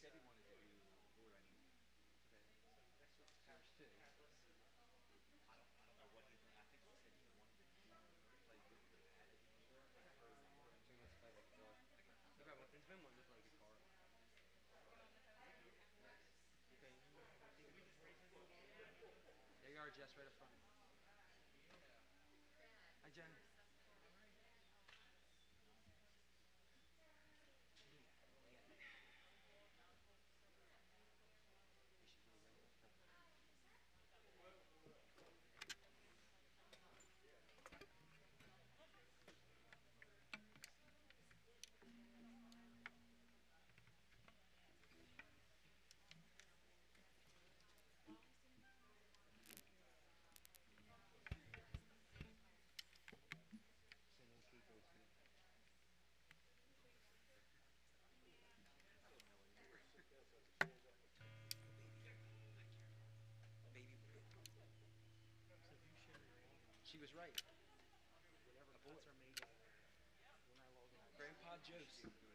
said he wanted to Lord I Okay. What there you are, Jess, right up front. Hi, Jen. she was right. Grandpa Joe's.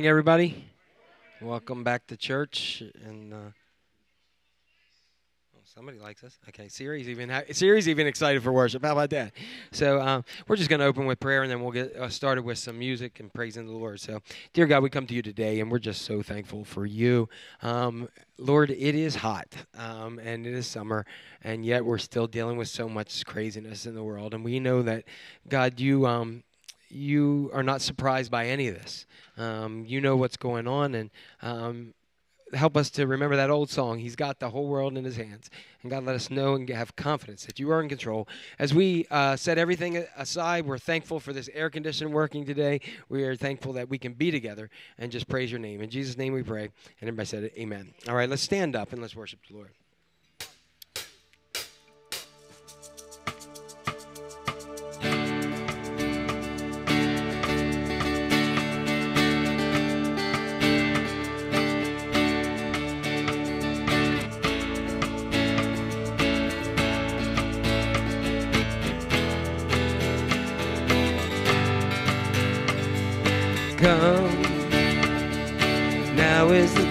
Morning, everybody. Welcome back to church. And uh, oh, somebody likes us. Okay, Siri's even Siri's even excited for worship. How about that? So um, we're just going to open with prayer, and then we'll get uh, started with some music and praising the Lord. So, dear God, we come to you today, and we're just so thankful for you. Um, Lord, it is hot, um, and it is summer, and yet we're still dealing with so much craziness in the world, and we know that God, you. You are not surprised by any of this. Um, you know what's going on, and um, help us to remember that old song. He's got the whole world in his hands. And God, let us know and have confidence that you are in control. As we uh, set everything aside, we're thankful for this air conditioning working today. We are thankful that we can be together and just praise your name. In Jesus' name we pray. And everybody said, it, Amen. All right, let's stand up and let's worship the Lord.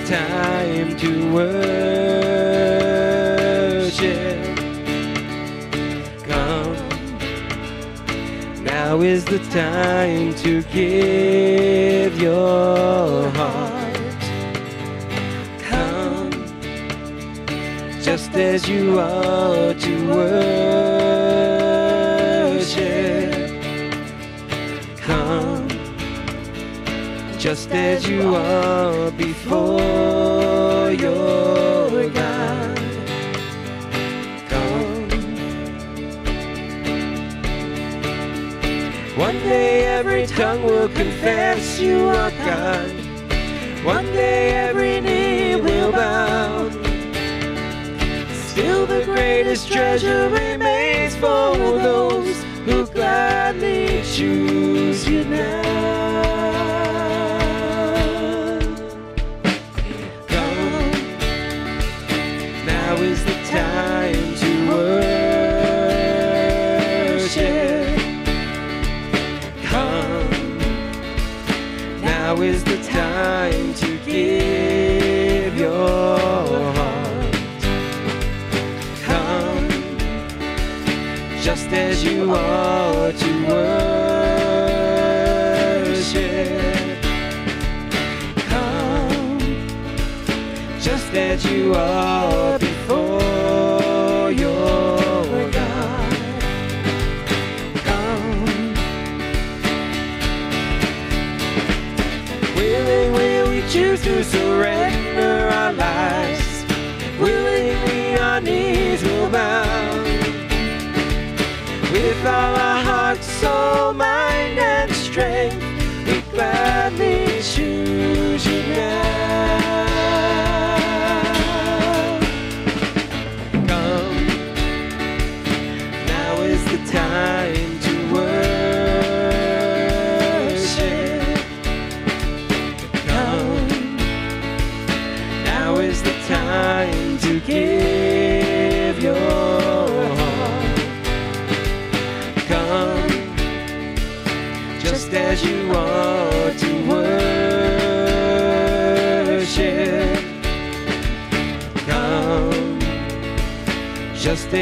Time to worship. Come. Now is the time to give your heart. Come. Just as you are to worship. Come just as you are before your God. Come. One day every tongue will confess you are God. One day every knee will bow. Still the greatest treasure remains for those who gladly choose you now. You are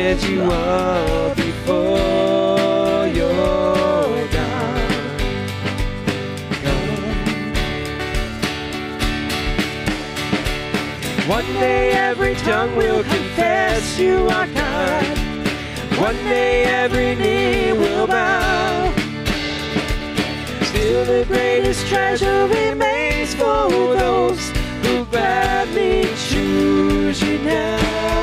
as you are before your God. One day every tongue will confess you are God. One day every knee will bow. Still the greatest treasure remains for those who gladly choose you now.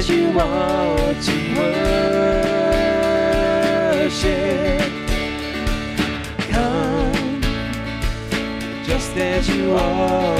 As you are to worship. Come, just as you are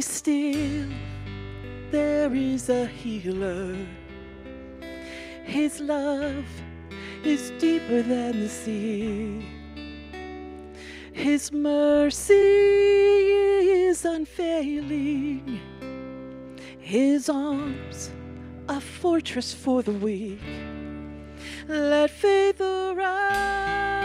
still. There is a healer. His love is deeper than the sea. His mercy is unfailing. His arms, a fortress for the weak. Let faith arise.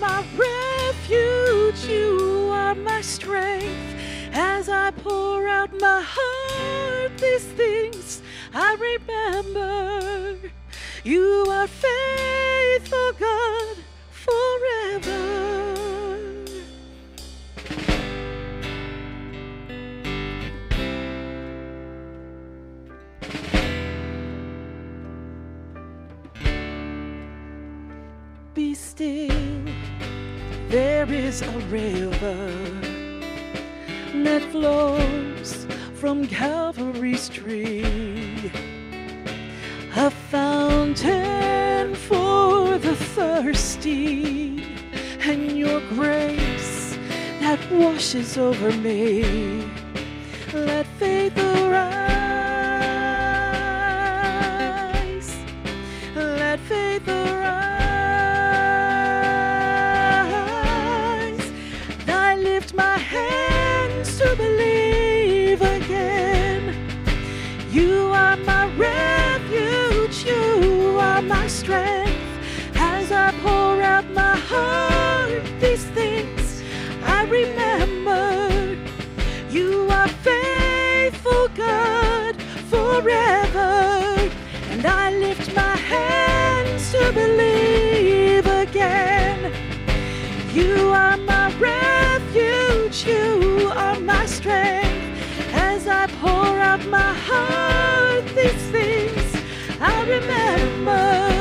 my refuge, you are my strength. As I pour out my heart, these things I remember. You are faithful, God. river that flows from Calvary's tree, a fountain for the thirsty, and your grace that washes over me. Let faith arise. you are my strength. As I pour out my heart, these things I remember.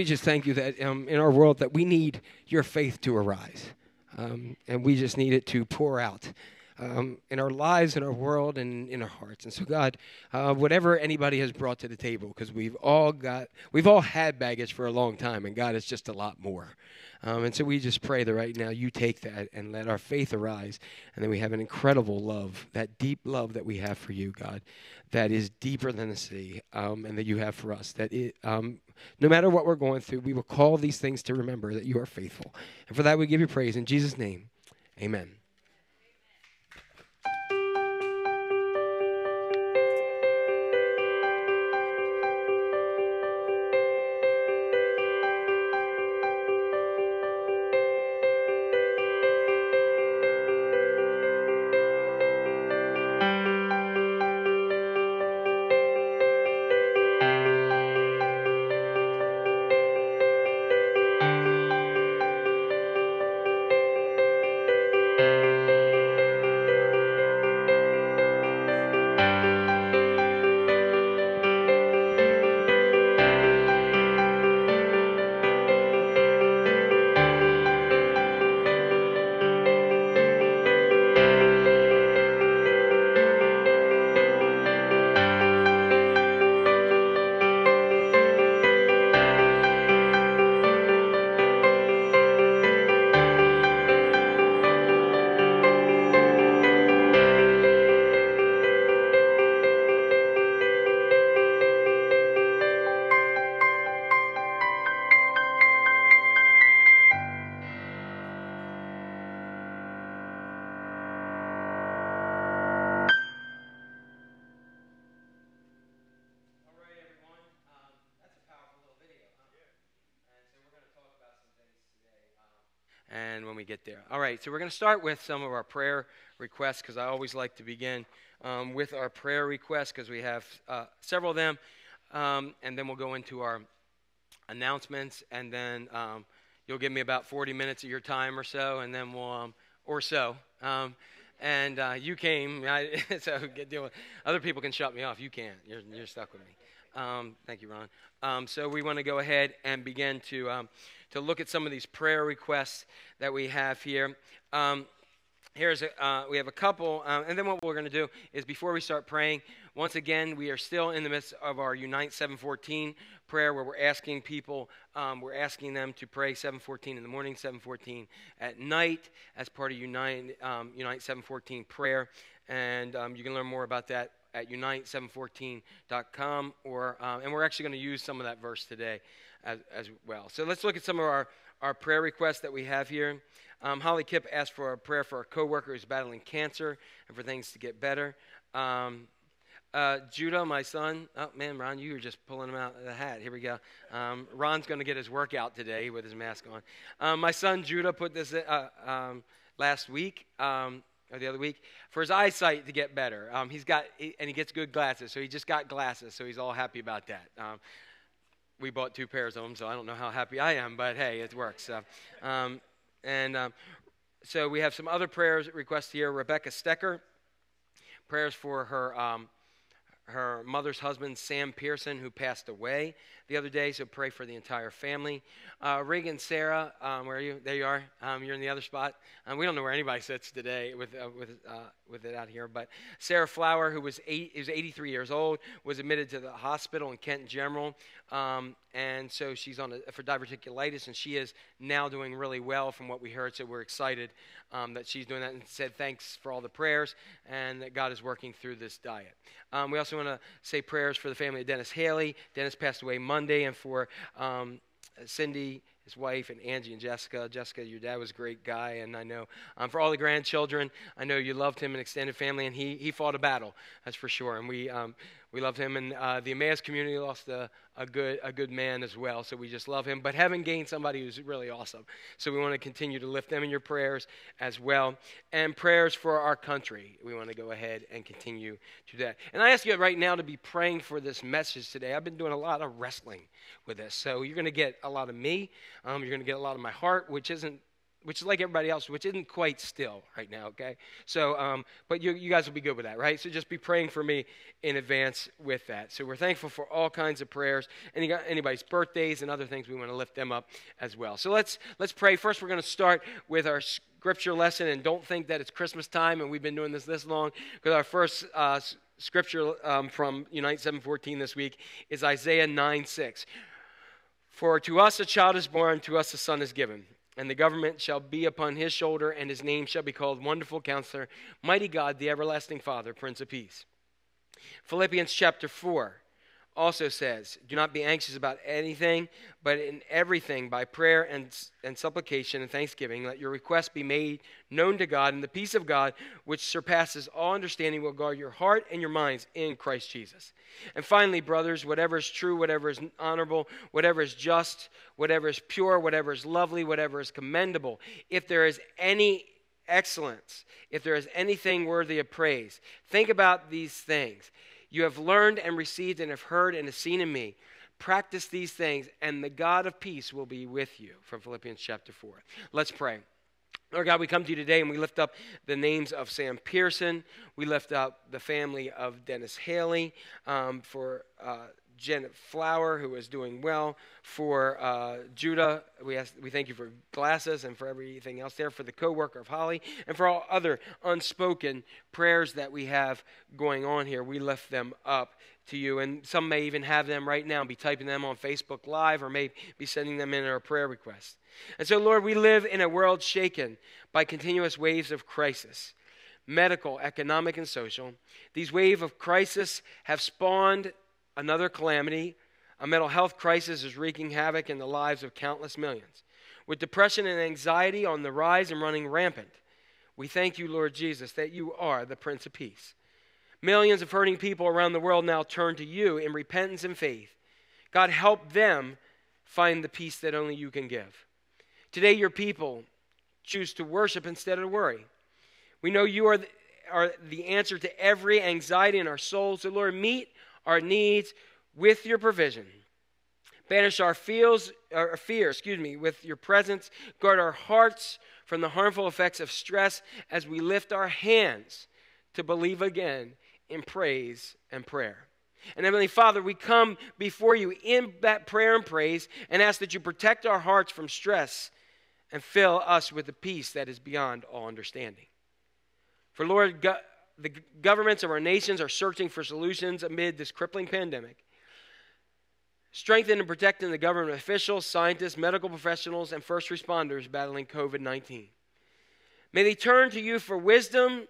we just thank you that um, in our world that we need your faith to arise, um, and we just need it to pour out. Um, in our lives, in our world, and in our hearts. And so, God, uh, whatever anybody has brought to the table, because we've all got, we've all had baggage for a long time, and God, is just a lot more. Um, and so we just pray that right now you take that and let our faith arise, and then we have an incredible love, that deep love that we have for you, God, that is deeper than the sea, um, and that you have for us. That it, um, no matter what we're going through, we will call these things to remember that you are faithful. And for that, we give you praise in Jesus' name. Amen. We get there. All right, so we're going to start with some of our prayer requests because I always like to begin um, with our prayer requests because we have uh, several of them. Um, and then we'll go into our announcements, and then um, you'll give me about 40 minutes of your time or so, and then we'll, um, or so. Um, and uh, you came, I, so get deal with, other people can shut me off. You can't. You're, you're stuck with me. Um, thank you, Ron. Um, so we want to go ahead and begin to um, to look at some of these prayer requests that we have here. Um, here's a, uh, we have a couple, uh, and then what we're going to do is before we start praying, once again, we are still in the midst of our Unite 714 prayer, where we're asking people, um, we're asking them to pray 714 in the morning, 714 at night, as part of Unite Unite 714 prayer, and you can learn more about that at unite714.com, or um, and we're actually going to use some of that verse today as, as well. So let's look at some of our our prayer requests that we have here. Um, Holly Kipp asked for a prayer for a coworker who's battling cancer and for things to get better. Um, uh, Judah, my son, oh man, Ron, you were just pulling him out of the hat. Here we go. Um, Ron's going to get his workout today with his mask on. Um, my son Judah put this uh, um, last week um, or the other week for his eyesight to get better. Um, he's got and he gets good glasses, so he just got glasses, so he's all happy about that. Um, we bought two pairs of them, so I don't know how happy I am, but hey, it works. Uh, um, and um, so we have some other prayers requests here. Rebecca Stecker, prayers for her um, her mother's husband, Sam Pearson, who passed away the other day. So pray for the entire family. Uh, Reagan Sarah, um, where are you? There you are. Um, you're in the other spot. Um, we don't know where anybody sits today with uh, with uh, with it out here, but Sarah Flower, who was eight, is 83 years old, was admitted to the hospital in Kent General, um, and so she's on a, for diverticulitis, and she is now doing really well from what we heard. So we're excited um, that she's doing that, and said thanks for all the prayers, and that God is working through this diet. Um, we also want to say prayers for the family of Dennis Haley. Dennis passed away Monday, and for um, Cindy, his wife, and Angie and Jessica. Jessica, your dad was a great guy, and I know um, for all the grandchildren, I know you loved him and extended family, and he, he fought a battle, that's for sure. And we, um, we loved him, and uh, the Emmaus community lost a, a, good, a good man as well, so we just love him. But having gained somebody who's really awesome, so we want to continue to lift them in your prayers as well. And prayers for our country, we want to go ahead and continue to do that. And I ask you right now to be praying for this message today. I've been doing a lot of wrestling with this, so you're going to get a lot of me. Um, you're going to get a lot of my heart, which isn't which is like everybody else, which isn't quite still right now, okay? So, um, but you, you guys will be good with that, right? So just be praying for me in advance with that. So we're thankful for all kinds of prayers. Any, anybody's birthdays and other things, we want to lift them up as well. So let's, let's pray. First, we're going to start with our scripture lesson, and don't think that it's Christmas time and we've been doing this this long, because our first uh, scripture um, from Unite 714 this week is Isaiah 9 6. For to us a child is born, to us a son is given, and the government shall be upon his shoulder, and his name shall be called Wonderful Counselor, Mighty God, the Everlasting Father, Prince of Peace. Philippians chapter 4 also says, Do not be anxious about anything, but in everything, by prayer and, and supplication and thanksgiving, let your requests be made known to God, and the peace of God, which surpasses all understanding, will guard your heart and your minds in Christ Jesus. And finally, brothers, whatever is true, whatever is honorable, whatever is just, whatever is pure, whatever is lovely, whatever is commendable, if there is any excellence, if there is anything worthy of praise, think about these things. You have learned and received and have heard and have seen in me. Practice these things, and the God of peace will be with you. From Philippians chapter 4. Let's pray. Lord God, we come to you today and we lift up the names of Sam Pearson. We lift up the family of Dennis Haley um, for uh, Janet Flower, who is doing well. For uh, Judah, we, ask, we thank you for glasses and for everything else there. For the co worker of Holly and for all other unspoken prayers that we have going on here, we lift them up to you. And some may even have them right now, be typing them on Facebook Live, or may be sending them in our prayer requests. And so, Lord, we live in a world shaken by continuous waves of crisis medical, economic, and social. These waves of crisis have spawned another calamity. A mental health crisis is wreaking havoc in the lives of countless millions. With depression and anxiety on the rise and running rampant, we thank you, Lord Jesus, that you are the Prince of Peace. Millions of hurting people around the world now turn to you in repentance and faith. God, help them find the peace that only you can give. Today, your people choose to worship instead of worry. We know you are the, are the answer to every anxiety in our souls. So, Lord, meet our needs with your provision. Banish our feels, our fear, excuse me, with your presence. Guard our hearts from the harmful effects of stress as we lift our hands to believe again in praise and prayer. And Heavenly Father, we come before you in that prayer and praise and ask that you protect our hearts from stress and fill us with the peace that is beyond all understanding. For Lord, go- the governments of our nations are searching for solutions amid this crippling pandemic. Strengthen and protecting the government officials, scientists, medical professionals, and first responders battling COVID 19. May they turn to you for wisdom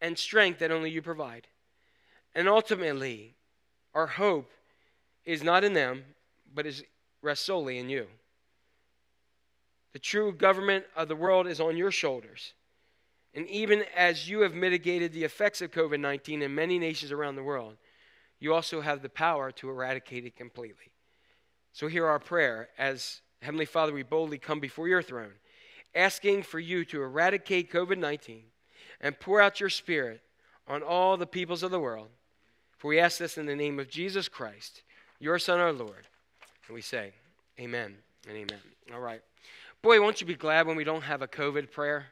and strength that only you provide. And ultimately, our hope is not in them, but is rests solely in you. The true government of the world is on your shoulders. And even as you have mitigated the effects of COVID 19 in many nations around the world, you also have the power to eradicate it completely. So, hear our prayer as Heavenly Father, we boldly come before your throne, asking for you to eradicate COVID 19 and pour out your Spirit on all the peoples of the world. For we ask this in the name of Jesus Christ, your Son, our Lord. And we say, Amen and amen. All right. Boy, won't you be glad when we don't have a COVID prayer?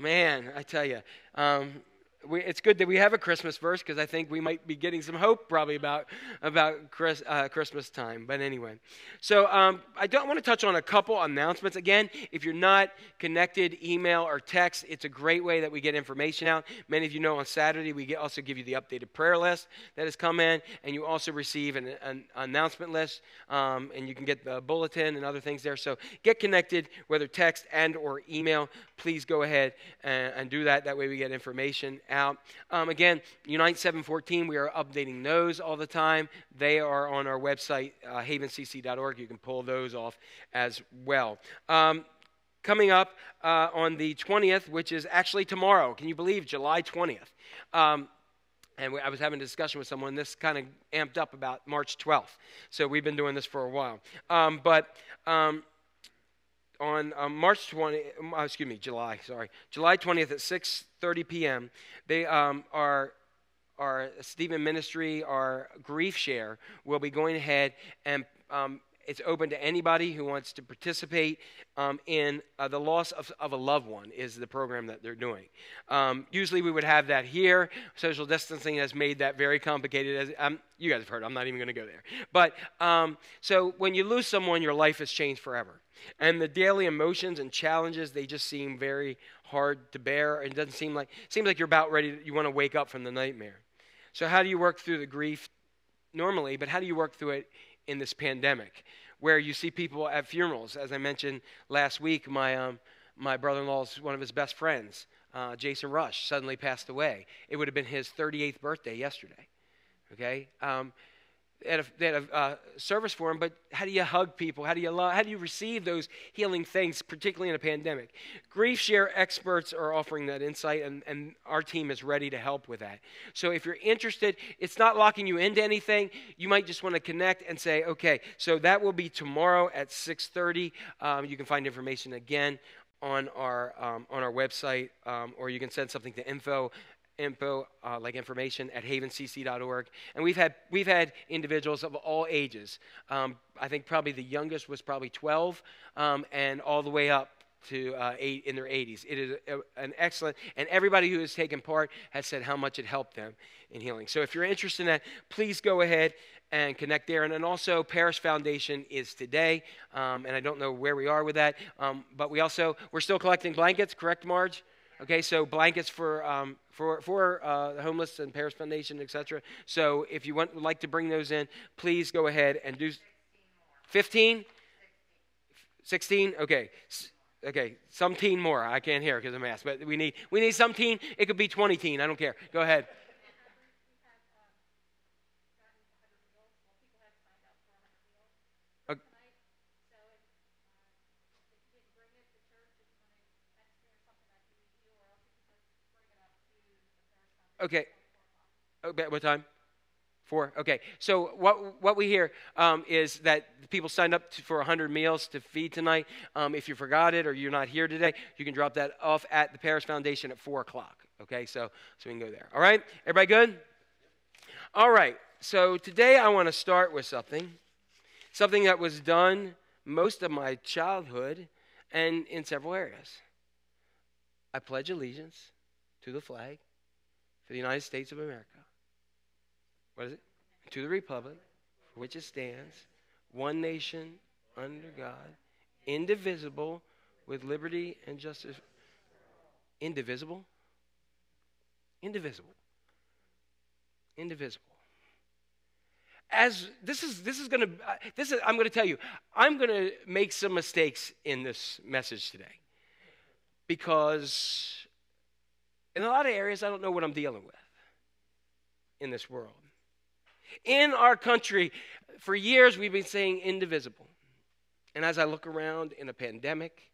Man, I tell you. Um, we, it's good that we have a Christmas verse because I think we might be getting some hope probably about about Chris, uh, Christmas time. But anyway, so um, I don't want to touch on a couple announcements. Again, if you're not connected, email or text. It's a great way that we get information out. Many of you know on Saturday we get, also give you the updated prayer list that has come in, and you also receive an, an announcement list, um, and you can get the bulletin and other things there. So get connected, whether text and or email. Please go ahead and, and do that. That way we get information out. Um, again, Unite 714, we are updating those all the time. They are on our website, uh, havencc.org. You can pull those off as well. Um, coming up uh, on the 20th, which is actually tomorrow. Can you believe July 20th? Um, and I was having a discussion with someone. This kind of amped up about March 12th. So we've been doing this for a while. Um, but um, on um, March 20, uh, excuse me, July, sorry, July 20th at 6:30 p.m. They um, are our Stephen Ministry, our grief share, will be going ahead and um, it's open to anybody who wants to participate um, in uh, the loss of, of a loved one is the program that they're doing. Um, usually we would have that here. Social distancing has made that very complicated. As um, you guys have heard, I'm not even going to go there. But um, so when you lose someone, your life has changed forever. And the daily emotions and challenges, they just seem very hard to bear. It doesn't seem like seems like you're about ready. To, you want to wake up from the nightmare. So how do you work through the grief normally? But how do you work through it in this pandemic, where you see people at funerals? As I mentioned last week, my um, my brother-in-law's one of his best friends, uh, Jason Rush, suddenly passed away. It would have been his 38th birthday yesterday. Okay. Um, had a, a uh, service for him, but how do you hug people? How do you love? How do you receive those healing things, particularly in a pandemic? Grief Share experts are offering that insight, and, and our team is ready to help with that. So if you're interested, it's not locking you into anything. You might just want to connect and say, okay, so that will be tomorrow at 6:30. Um, you can find information again on our um, on our website, um, or you can send something to info info, uh, like information at havencc.org. And we've had, we've had individuals of all ages. Um, I think probably the youngest was probably 12, um, and all the way up to uh, eight in their 80s. It is a, an excellent, and everybody who has taken part has said how much it helped them in healing. So if you're interested in that, please go ahead and connect there. And then also, Paris Foundation is today, um, and I don't know where we are with that, um, but we also we're still collecting blankets, correct, Marge? Okay, so blankets for um, for for uh, the homeless and Paris Foundation, etc. So if you want would like to bring those in, please go ahead and do. 15? 16? Okay. Okay, some teen more. I can't hear because I'm asked, but we need we need some teen. It could be 20 teen. I don't care. Go ahead. Okay. Okay, what time? Four. Okay. So what what we hear um, is that people signed up to, for 100 meals to feed tonight. Um, if you forgot it or you're not here today, you can drop that off at the Paris Foundation at four o'clock. Okay. So so we can go there. All right. Everybody good? All right. So today I want to start with something, something that was done most of my childhood and in several areas. I pledge allegiance to the flag for the United States of America. What is it? To the republic for which it stands, one nation under God, indivisible, with liberty and justice. Indivisible? Indivisible. Indivisible. As this is this is going to uh, this is I'm going to tell you I'm going to make some mistakes in this message today because in a lot of areas I don't know what I'm dealing with in this world. In our country, for years we've been saying indivisible. And as I look around in a pandemic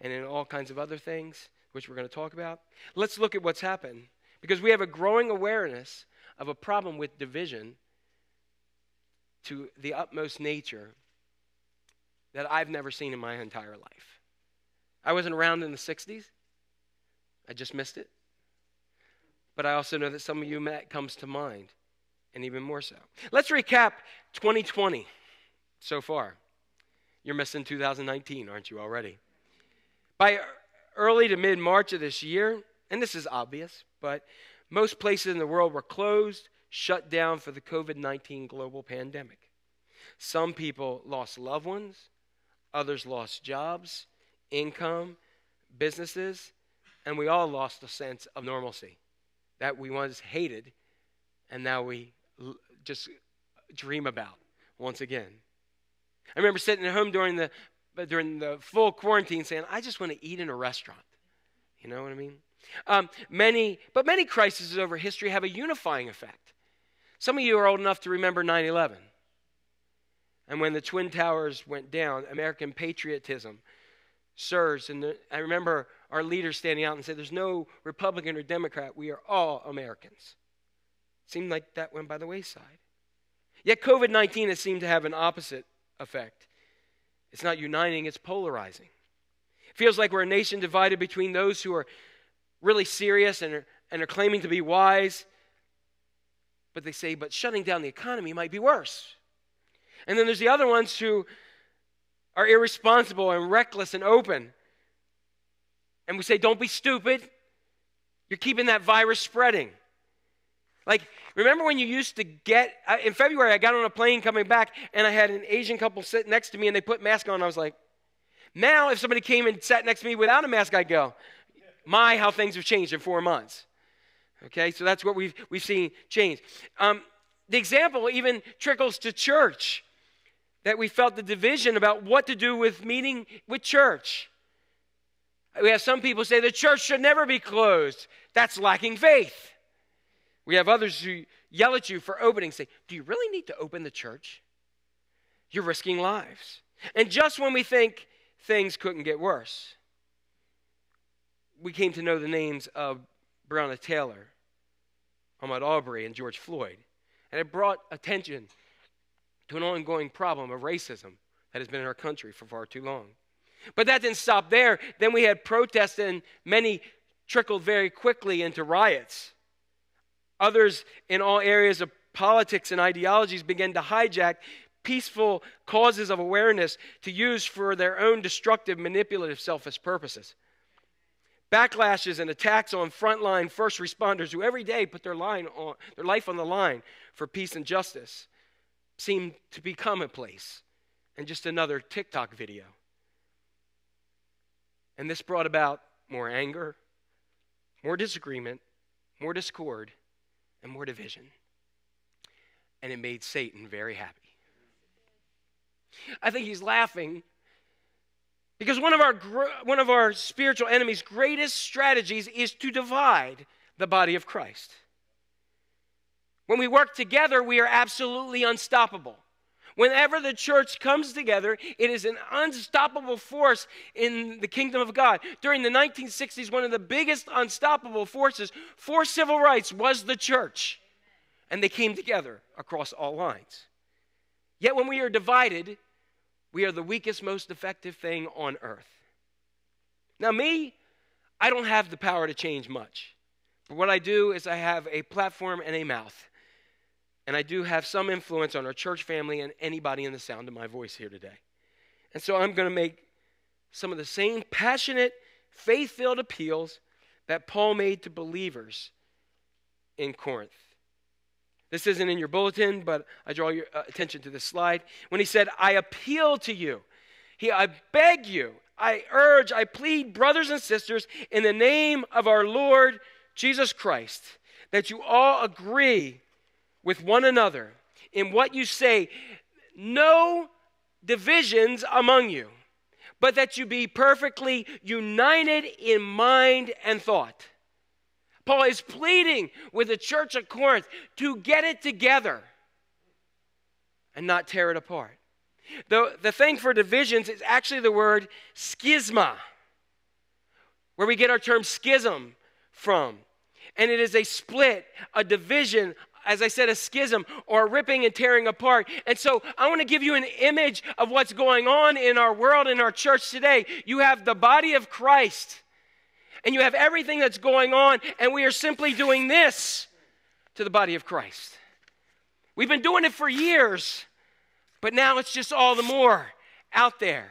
and in all kinds of other things, which we're going to talk about, let's look at what's happened. Because we have a growing awareness of a problem with division to the utmost nature that I've never seen in my entire life. I wasn't around in the 60s, I just missed it. But I also know that some of you that comes to mind and even more so. Let's recap 2020 so far. You're missing 2019, aren't you already? By early to mid March of this year, and this is obvious, but most places in the world were closed, shut down for the COVID 19 global pandemic. Some people lost loved ones, others lost jobs, income, businesses, and we all lost a sense of normalcy that we once hated and now we l- just dream about once again. I remember sitting at home during the during the full quarantine saying, I just want to eat in a restaurant. You know what I mean? Um, many, but many crises over history have a unifying effect. Some of you are old enough to remember 9 11. And when the Twin Towers went down, American patriotism surged. And I remember our leaders standing out and say, There's no Republican or Democrat. We are all Americans. Seemed like that went by the wayside. Yet COVID 19 has seemed to have an opposite effect. It's not uniting, it's polarizing. It feels like we're a nation divided between those who are really serious and are, and are claiming to be wise, but they say, but shutting down the economy might be worse. And then there's the other ones who are irresponsible and reckless and open. And we say, don't be stupid. You're keeping that virus spreading. Like, remember when you used to get, in February, I got on a plane coming back and I had an Asian couple sit next to me and they put mask on. I was like, now if somebody came and sat next to me without a mask, I'd go, my, how things have changed in four months. Okay, so that's what we've, we've seen change. Um, the example even trickles to church that we felt the division about what to do with meeting with church. We have some people say the church should never be closed. That's lacking faith. We have others who yell at you for opening, say, Do you really need to open the church? You're risking lives. And just when we think things couldn't get worse, we came to know the names of Breonna Taylor, Ahmaud Arbery, and George Floyd. And it brought attention to an ongoing problem of racism that has been in our country for far too long. But that didn't stop there. Then we had protests, and many trickled very quickly into riots. Others in all areas of politics and ideologies began to hijack peaceful causes of awareness to use for their own destructive, manipulative, selfish purposes. Backlashes and attacks on frontline first responders who every day put their, line on, their life on the line for peace and justice seem to be commonplace and just another TikTok video. And this brought about more anger, more disagreement, more discord, and more division. And it made Satan very happy. I think he's laughing because one of our, one of our spiritual enemy's greatest strategies is to divide the body of Christ. When we work together, we are absolutely unstoppable. Whenever the church comes together, it is an unstoppable force in the kingdom of God. During the 1960s, one of the biggest unstoppable forces for civil rights was the church. And they came together across all lines. Yet when we are divided, we are the weakest, most effective thing on earth. Now, me, I don't have the power to change much. But what I do is I have a platform and a mouth. And I do have some influence on our church family and anybody in the sound of my voice here today. And so I'm going to make some of the same passionate, faith filled appeals that Paul made to believers in Corinth. This isn't in your bulletin, but I draw your uh, attention to this slide. When he said, I appeal to you, he, I beg you, I urge, I plead, brothers and sisters, in the name of our Lord Jesus Christ, that you all agree with one another in what you say, no divisions among you, but that you be perfectly united in mind and thought. Paul is pleading with the church of Corinth to get it together and not tear it apart. The, the thing for divisions is actually the word schisma, where we get our term schism from. And it is a split, a division, as I said, a schism or ripping and tearing apart. And so I want to give you an image of what's going on in our world, in our church today. You have the body of Christ, and you have everything that's going on, and we are simply doing this to the body of Christ. We've been doing it for years, but now it's just all the more out there.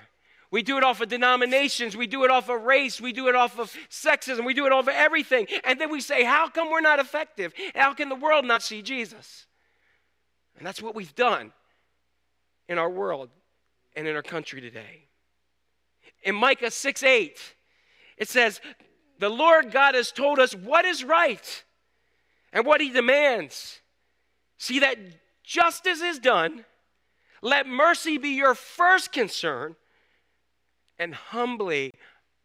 We do it off of denominations. We do it off of race. We do it off of sexism. We do it off of everything. And then we say, how come we're not effective? How can the world not see Jesus? And that's what we've done in our world and in our country today. In Micah 6 8, it says, The Lord God has told us what is right and what he demands. See that justice is done. Let mercy be your first concern and humbly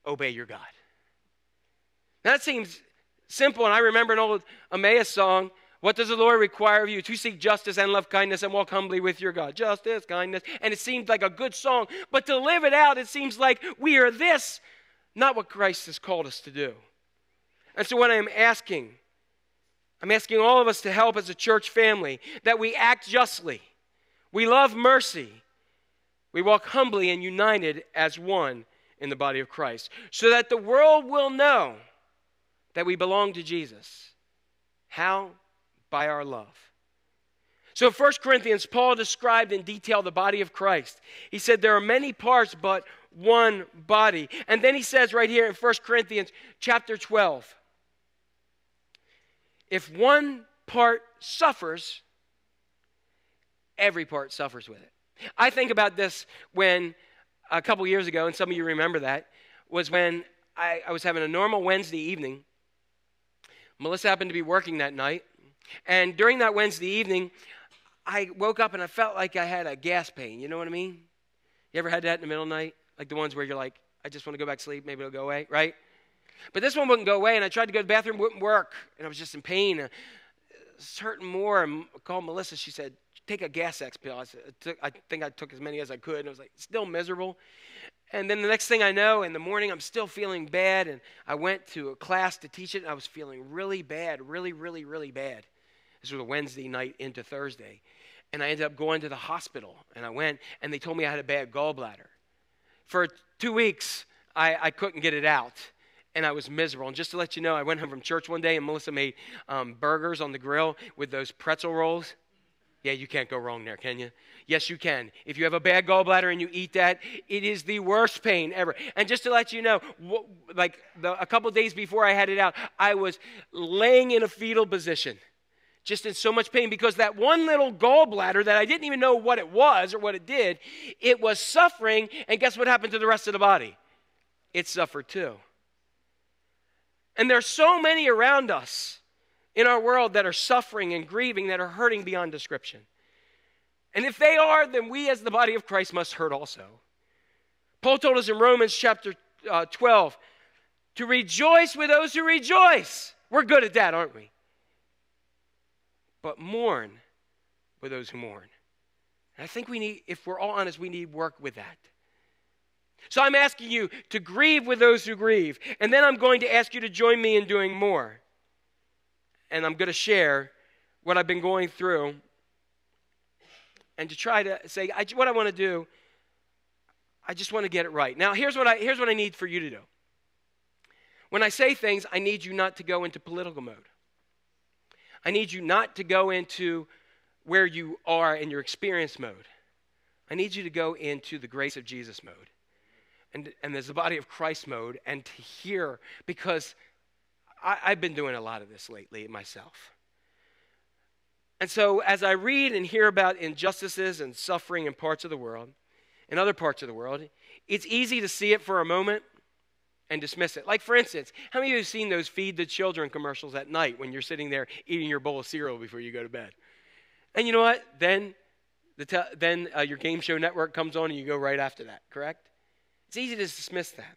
obey your God. Now, that seems simple, and I remember an old Emmaus song. What does the Lord require of you? To seek justice and love kindness and walk humbly with your God. Justice, kindness. And it seems like a good song, but to live it out, it seems like we are this, not what Christ has called us to do. And so, what I am asking, I'm asking all of us to help as a church family that we act justly, we love mercy, we walk humbly and united as one in the body of Christ, so that the world will know that we belong to Jesus. How? By our love. So in 1 Corinthians, Paul described in detail the body of Christ. He said there are many parts, but one body. And then he says right here in 1 Corinthians chapter 12 if one part suffers, every part suffers with it. I think about this when a couple years ago, and some of you remember that, was when I, I was having a normal Wednesday evening. Melissa happened to be working that night. And during that Wednesday evening, I woke up and I felt like I had a gas pain. You know what I mean? You ever had that in the middle of the night? Like the ones where you're like, I just want to go back to sleep, maybe it'll go away, right? But this one wouldn't go away, and I tried to go to the bathroom, wouldn't work, and I was just in pain. It's hurting more. I called Melissa. She said, "Take a gas X pill." I, took, I think I took as many as I could, and I was like, still miserable. And then the next thing I know, in the morning, I'm still feeling bad, and I went to a class to teach it, and I was feeling really bad, really, really, really bad. This was a Wednesday night into Thursday, and I ended up going to the hospital, and I went, and they told me I had a bad gallbladder. For two weeks, I, I couldn't get it out and I was miserable. And just to let you know, I went home from church one day and Melissa made um, burgers on the grill with those pretzel rolls. Yeah, you can't go wrong there, can you? Yes, you can. If you have a bad gallbladder and you eat that, it is the worst pain ever. And just to let you know, like the, a couple days before I had it out, I was laying in a fetal position, just in so much pain because that one little gallbladder that I didn't even know what it was or what it did, it was suffering. And guess what happened to the rest of the body? It suffered too. And there's so many around us in our world that are suffering and grieving, that are hurting beyond description. And if they are, then we as the body of Christ must hurt also. Paul told us in Romans chapter uh, 12 to rejoice with those who rejoice. We're good at that, aren't we? But mourn with those who mourn. And I think we need, if we're all honest, we need work with that. So I'm asking you to grieve with those who grieve. And then I'm going to ask you to join me in doing more. And I'm going to share what I've been going through and to try to say, I, what I want to do, I just want to get it right. Now, here's what, I, here's what I need for you to do. When I say things, I need you not to go into political mode. I need you not to go into where you are in your experience mode. I need you to go into the grace of Jesus mode and, and there's the body of Christ mode and to hear, because I, I've been doing a lot of this lately myself. And so, as I read and hear about injustices and suffering in parts of the world, in other parts of the world, it's easy to see it for a moment and dismiss it. Like, for instance, how many of you have seen those feed the children commercials at night when you're sitting there eating your bowl of cereal before you go to bed? And you know what? Then, the te- then uh, your game show network comes on and you go right after that, correct? It's easy to dismiss that.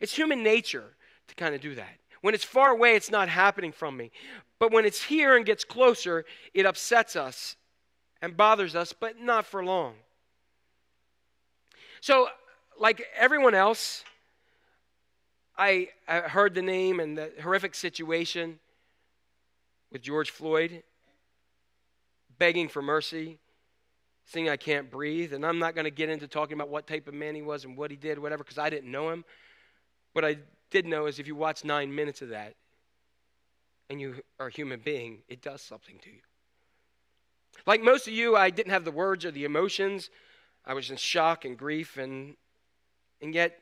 It's human nature to kind of do that. When it's far away, it's not happening from me. But when it's here and gets closer, it upsets us and bothers us, but not for long. So, like everyone else, I, I heard the name and the horrific situation with George Floyd begging for mercy saying I can't breathe. And I'm not going to get into talking about what type of man he was and what he did, whatever, because I didn't know him. But I did know is if you watch nine minutes of that and you are a human being, it does something to you. Like most of you, I didn't have the words or the emotions. I was in shock and grief, and, and yet,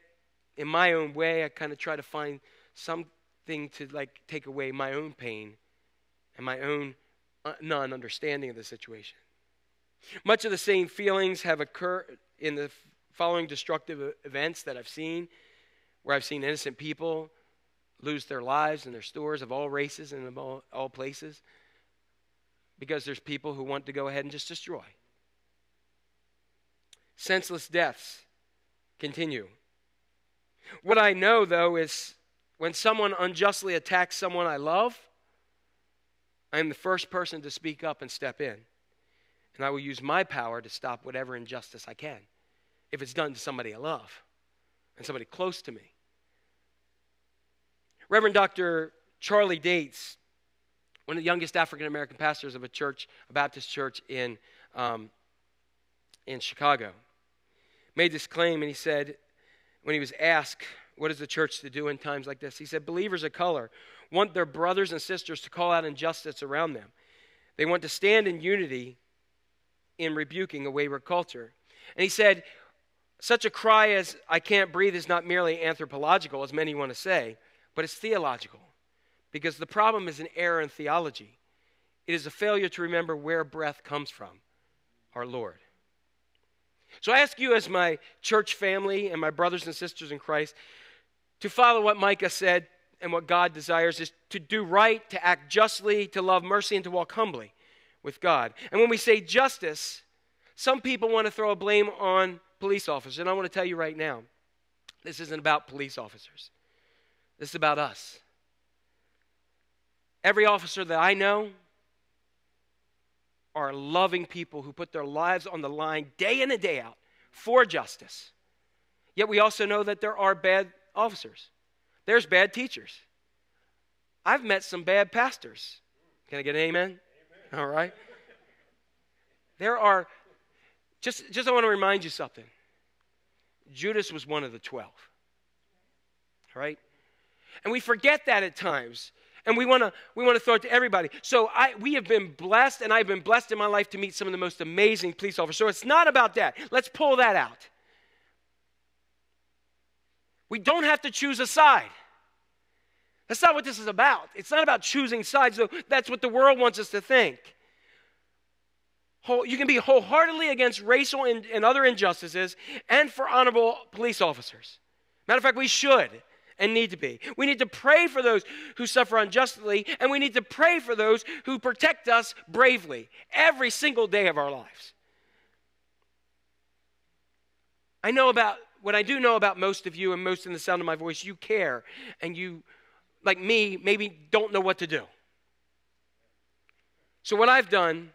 in my own way, I kind of try to find something to like take away my own pain and my own uh, non-understanding of the situation. Much of the same feelings have occurred in the following destructive events that I've seen, where I've seen innocent people lose their lives and their stores of all races and of all, all places because there's people who want to go ahead and just destroy. Senseless deaths continue. What I know, though, is when someone unjustly attacks someone I love, I am the first person to speak up and step in. And I will use my power to stop whatever injustice I can if it's done to somebody I love and somebody close to me. Reverend Dr. Charlie Dates, one of the youngest African American pastors of a church, a Baptist church in, um, in Chicago, made this claim and he said, when he was asked, What is the church to do in times like this? He said, Believers of color want their brothers and sisters to call out injustice around them. They want to stand in unity in rebuking a wayward culture. And he said, Such a cry as I can't breathe is not merely anthropological, as many want to say, but it's theological. Because the problem is an error in theology. It is a failure to remember where breath comes from our Lord. So I ask you, as my church family and my brothers and sisters in Christ, to follow what Micah said and what God desires is to do right, to act justly, to love mercy, and to walk humbly with God. And when we say justice, some people want to throw a blame on police officers. And I want to tell you right now this isn't about police officers, this is about us. Every officer that I know are loving people who put their lives on the line day in and day out for justice. Yet we also know that there are bad officers, there's bad teachers. I've met some bad pastors. Can I get an amen? amen. All right. There are, just, just I want to remind you something. Judas was one of the 12. Right? And we forget that at times. And we want to we want to throw it to everybody. So i we have been blessed and i've been blessed in my life to meet some of the most amazing police officers. So it's not about that. Let's pull that out. We don't have to choose a side. That's not what this is about. It's not about choosing sides though. That's what the world wants us to think. You can be wholeheartedly against racial and, and other injustices and for honorable police officers. Matter of fact we should and need to be. We need to pray for those who suffer unjustly, and we need to pray for those who protect us bravely every single day of our lives. I know about what I do know about most of you, and most in the sound of my voice, you care, and you, like me, maybe don't know what to do. So, what I've done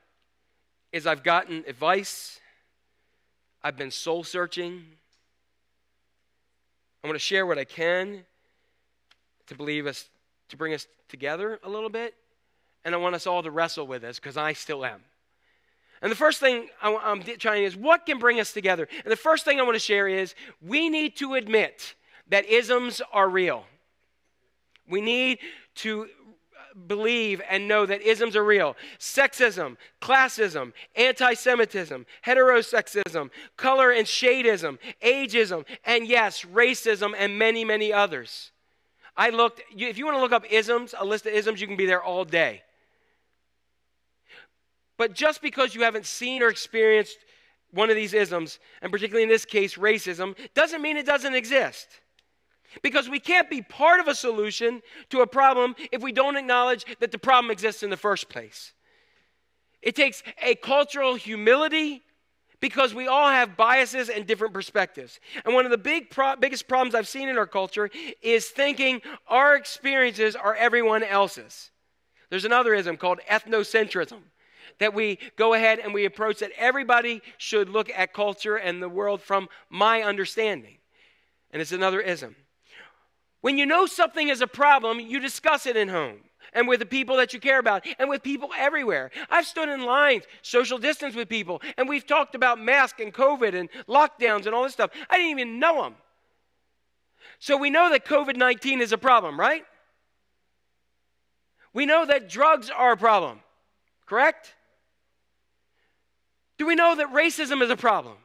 is I've gotten advice, I've been soul searching. I want to share what I can to believe us, to bring us together a little bit. And I want us all to wrestle with this because I still am. And the first thing I'm trying is what can bring us together? And the first thing I want to share is we need to admit that isms are real. We need to uh, believe and know that isms are real. Sexism, classism, anti Semitism, heterosexism, color and shadeism, ageism, and yes, racism, and many, many others. I looked, if you want to look up isms, a list of isms, you can be there all day. But just because you haven't seen or experienced one of these isms, and particularly in this case, racism, doesn't mean it doesn't exist. Because we can't be part of a solution to a problem if we don't acknowledge that the problem exists in the first place. It takes a cultural humility because we all have biases and different perspectives. And one of the big pro- biggest problems I've seen in our culture is thinking our experiences are everyone else's. There's another ism called ethnocentrism that we go ahead and we approach that everybody should look at culture and the world from my understanding. And it's another ism. When you know something is a problem, you discuss it in home and with the people that you care about and with people everywhere. I've stood in lines, social distance with people, and we've talked about masks and COVID and lockdowns and all this stuff. I didn't even know them. So we know that COVID 19 is a problem, right? We know that drugs are a problem, correct? Do we know that racism is a problem?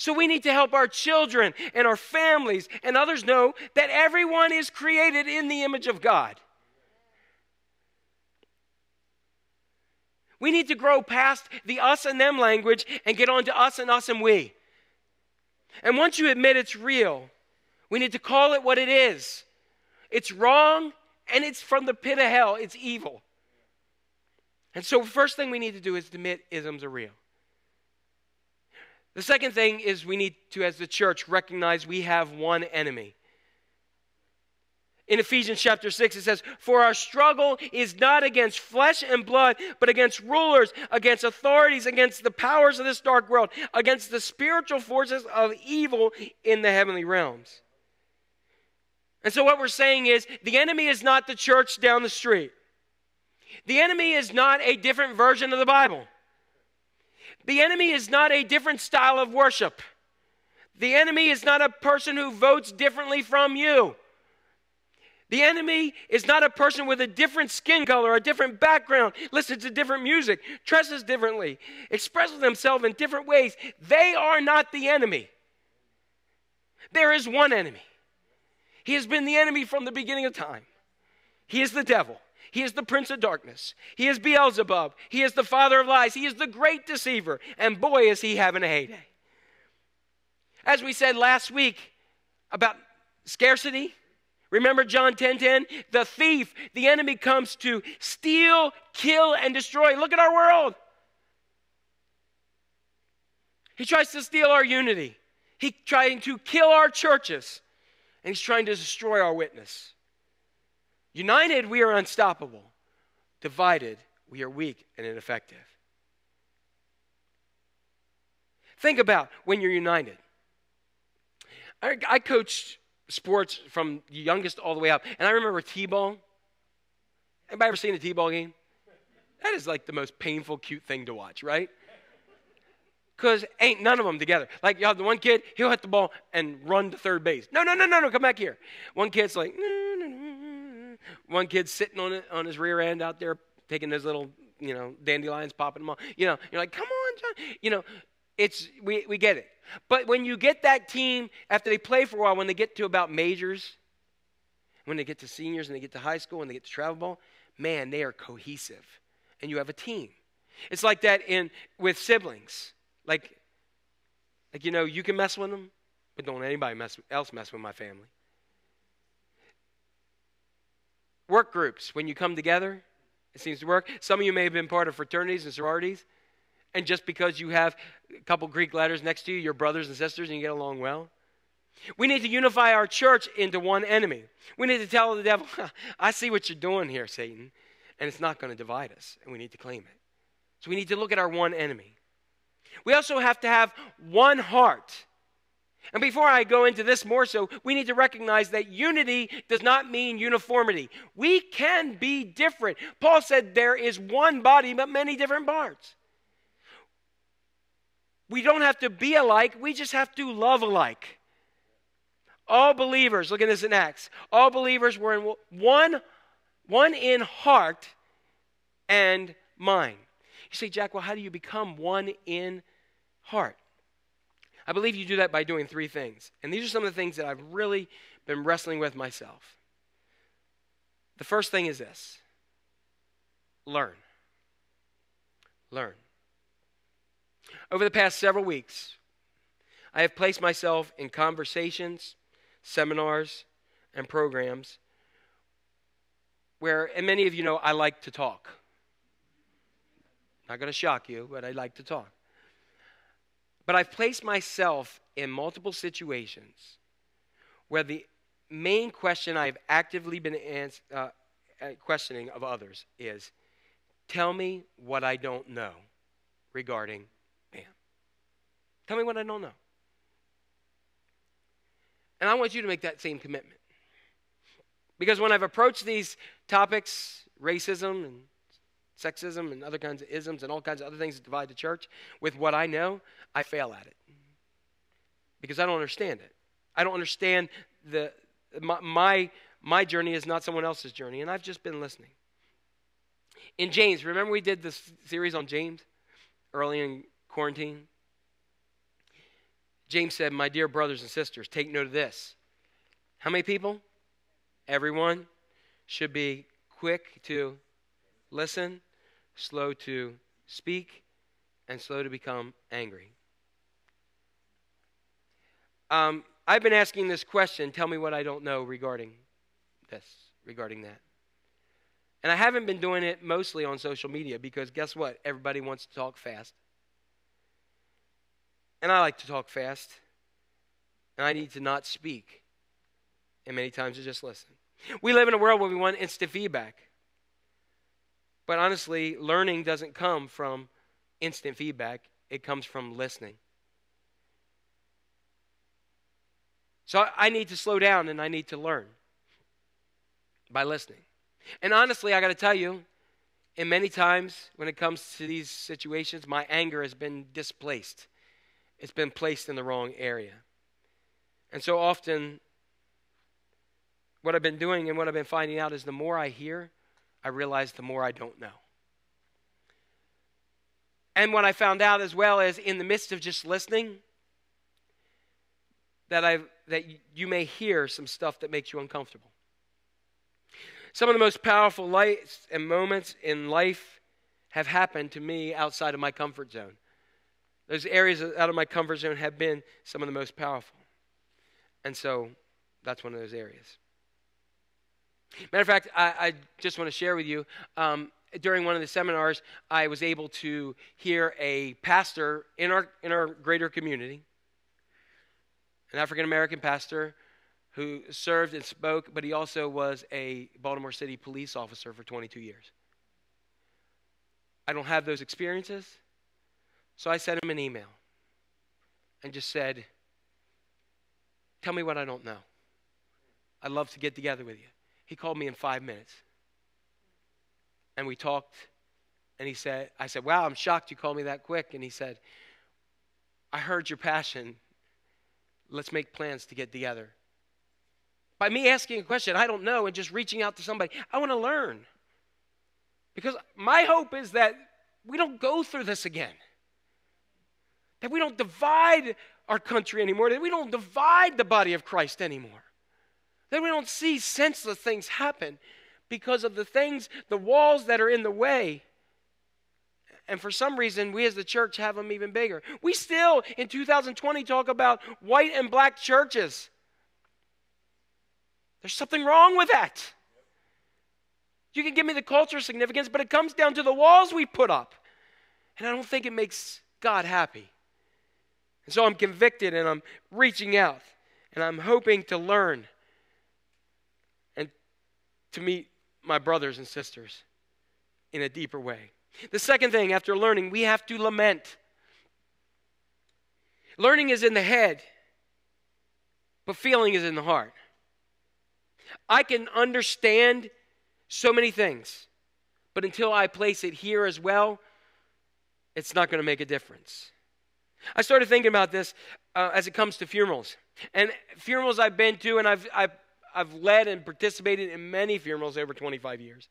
So we need to help our children and our families and others know that everyone is created in the image of God. We need to grow past the us and them language and get on to us and us and we. And once you admit it's real, we need to call it what it is. It's wrong and it's from the pit of hell. It's evil. And so, first thing we need to do is admit isms are real. The second thing is we need to, as the church, recognize we have one enemy. In Ephesians chapter 6, it says, For our struggle is not against flesh and blood, but against rulers, against authorities, against the powers of this dark world, against the spiritual forces of evil in the heavenly realms. And so, what we're saying is the enemy is not the church down the street, the enemy is not a different version of the Bible. The enemy is not a different style of worship. The enemy is not a person who votes differently from you. The enemy is not a person with a different skin color, a different background, listens to different music, dresses differently, expresses themselves in different ways. They are not the enemy. There is one enemy. He has been the enemy from the beginning of time. He is the devil. He is the prince of darkness. He is Beelzebub. He is the father of lies. He is the great deceiver. And boy, is he having a heyday. As we said last week about scarcity, remember John 10 10? The thief, the enemy comes to steal, kill, and destroy. Look at our world. He tries to steal our unity. He's trying to kill our churches. And he's trying to destroy our witness. United, we are unstoppable. Divided, we are weak and ineffective. Think about when you're united. I, I coached sports from the youngest all the way up, and I remember T-ball. Anybody ever seen a T-ball game? That is like the most painful, cute thing to watch, right? Because ain't none of them together. Like you have the one kid, he'll hit the ball and run to third base. No, no, no, no, no, come back here. One kid's like, mm, one kid's sitting on it, on his rear end out there, taking his little, you know, dandelions, popping them off. You know, you're like, come on, John. You know, it's we, we get it. But when you get that team after they play for a while, when they get to about majors, when they get to seniors and they get to high school and they get to travel ball, man, they are cohesive, and you have a team. It's like that in with siblings. Like, like you know, you can mess with them, but don't anybody mess else mess with my family. Work groups, when you come together, it seems to work. Some of you may have been part of fraternities and sororities, and just because you have a couple Greek letters next to you, you're brothers and sisters, and you get along well. We need to unify our church into one enemy. We need to tell the devil, I see what you're doing here, Satan, and it's not going to divide us, and we need to claim it. So we need to look at our one enemy. We also have to have one heart. And before I go into this more so, we need to recognize that unity does not mean uniformity. We can be different. Paul said there is one body, but many different parts. We don't have to be alike, we just have to love alike. All believers, look at this in Acts, all believers were in one, one in heart and mind. You say, Jack, well, how do you become one in heart? I believe you do that by doing three things. And these are some of the things that I've really been wrestling with myself. The first thing is this learn. Learn. Over the past several weeks, I have placed myself in conversations, seminars, and programs where, and many of you know, I like to talk. Not going to shock you, but I like to talk. But I've placed myself in multiple situations where the main question I've actively been ans- uh, uh, questioning of others is tell me what I don't know regarding Bam. Tell me what I don't know. And I want you to make that same commitment. Because when I've approached these topics, racism and sexism and other kinds of isms and all kinds of other things that divide the church, with what I know, I fail at it. Because I don't understand it. I don't understand the my, my my journey is not someone else's journey, and I've just been listening. In James, remember we did this series on James early in quarantine? James said, My dear brothers and sisters, take note of this. How many people? Everyone should be quick to listen, slow to speak, and slow to become angry. Um, I've been asking this question tell me what I don't know regarding this, regarding that. And I haven't been doing it mostly on social media because guess what? Everybody wants to talk fast. And I like to talk fast. And I need to not speak. And many times to just listen. We live in a world where we want instant feedback. But honestly, learning doesn't come from instant feedback, it comes from listening. So I need to slow down and I need to learn by listening. And honestly, I got to tell you, in many times when it comes to these situations, my anger has been displaced. It's been placed in the wrong area. And so often, what I've been doing and what I've been finding out is the more I hear, I realize the more I don't know. And what I found out as well is in the midst of just listening, that I that you may hear some stuff that makes you uncomfortable. Some of the most powerful lights and moments in life have happened to me outside of my comfort zone. Those areas out of my comfort zone have been some of the most powerful. And so that's one of those areas. Matter of fact, I, I just want to share with you um, during one of the seminars, I was able to hear a pastor in our, in our greater community, an African American pastor who served and spoke, but he also was a Baltimore City police officer for 22 years. I don't have those experiences, so I sent him an email and just said, Tell me what I don't know. I'd love to get together with you. He called me in five minutes. And we talked, and he said, I said, Wow, I'm shocked you called me that quick. And he said, I heard your passion. Let's make plans to get together. By me asking a question I don't know and just reaching out to somebody, I want to learn. Because my hope is that we don't go through this again. That we don't divide our country anymore, that we don't divide the body of Christ anymore, that we don't see senseless things happen because of the things, the walls that are in the way. And for some reason, we as the church have them even bigger. We still, in 2020, talk about white and black churches. There's something wrong with that. You can give me the cultural significance, but it comes down to the walls we put up. And I don't think it makes God happy. And so I'm convicted and I'm reaching out and I'm hoping to learn to meet my brothers and sisters in a deeper way. The second thing, after learning, we have to lament. Learning is in the head, but feeling is in the heart. I can understand so many things, but until I place it here as well, it's not going to make a difference. I started thinking about this uh, as it comes to funerals. And funerals I've been to, and I've, I've, I've led and participated in many funerals over 25 years.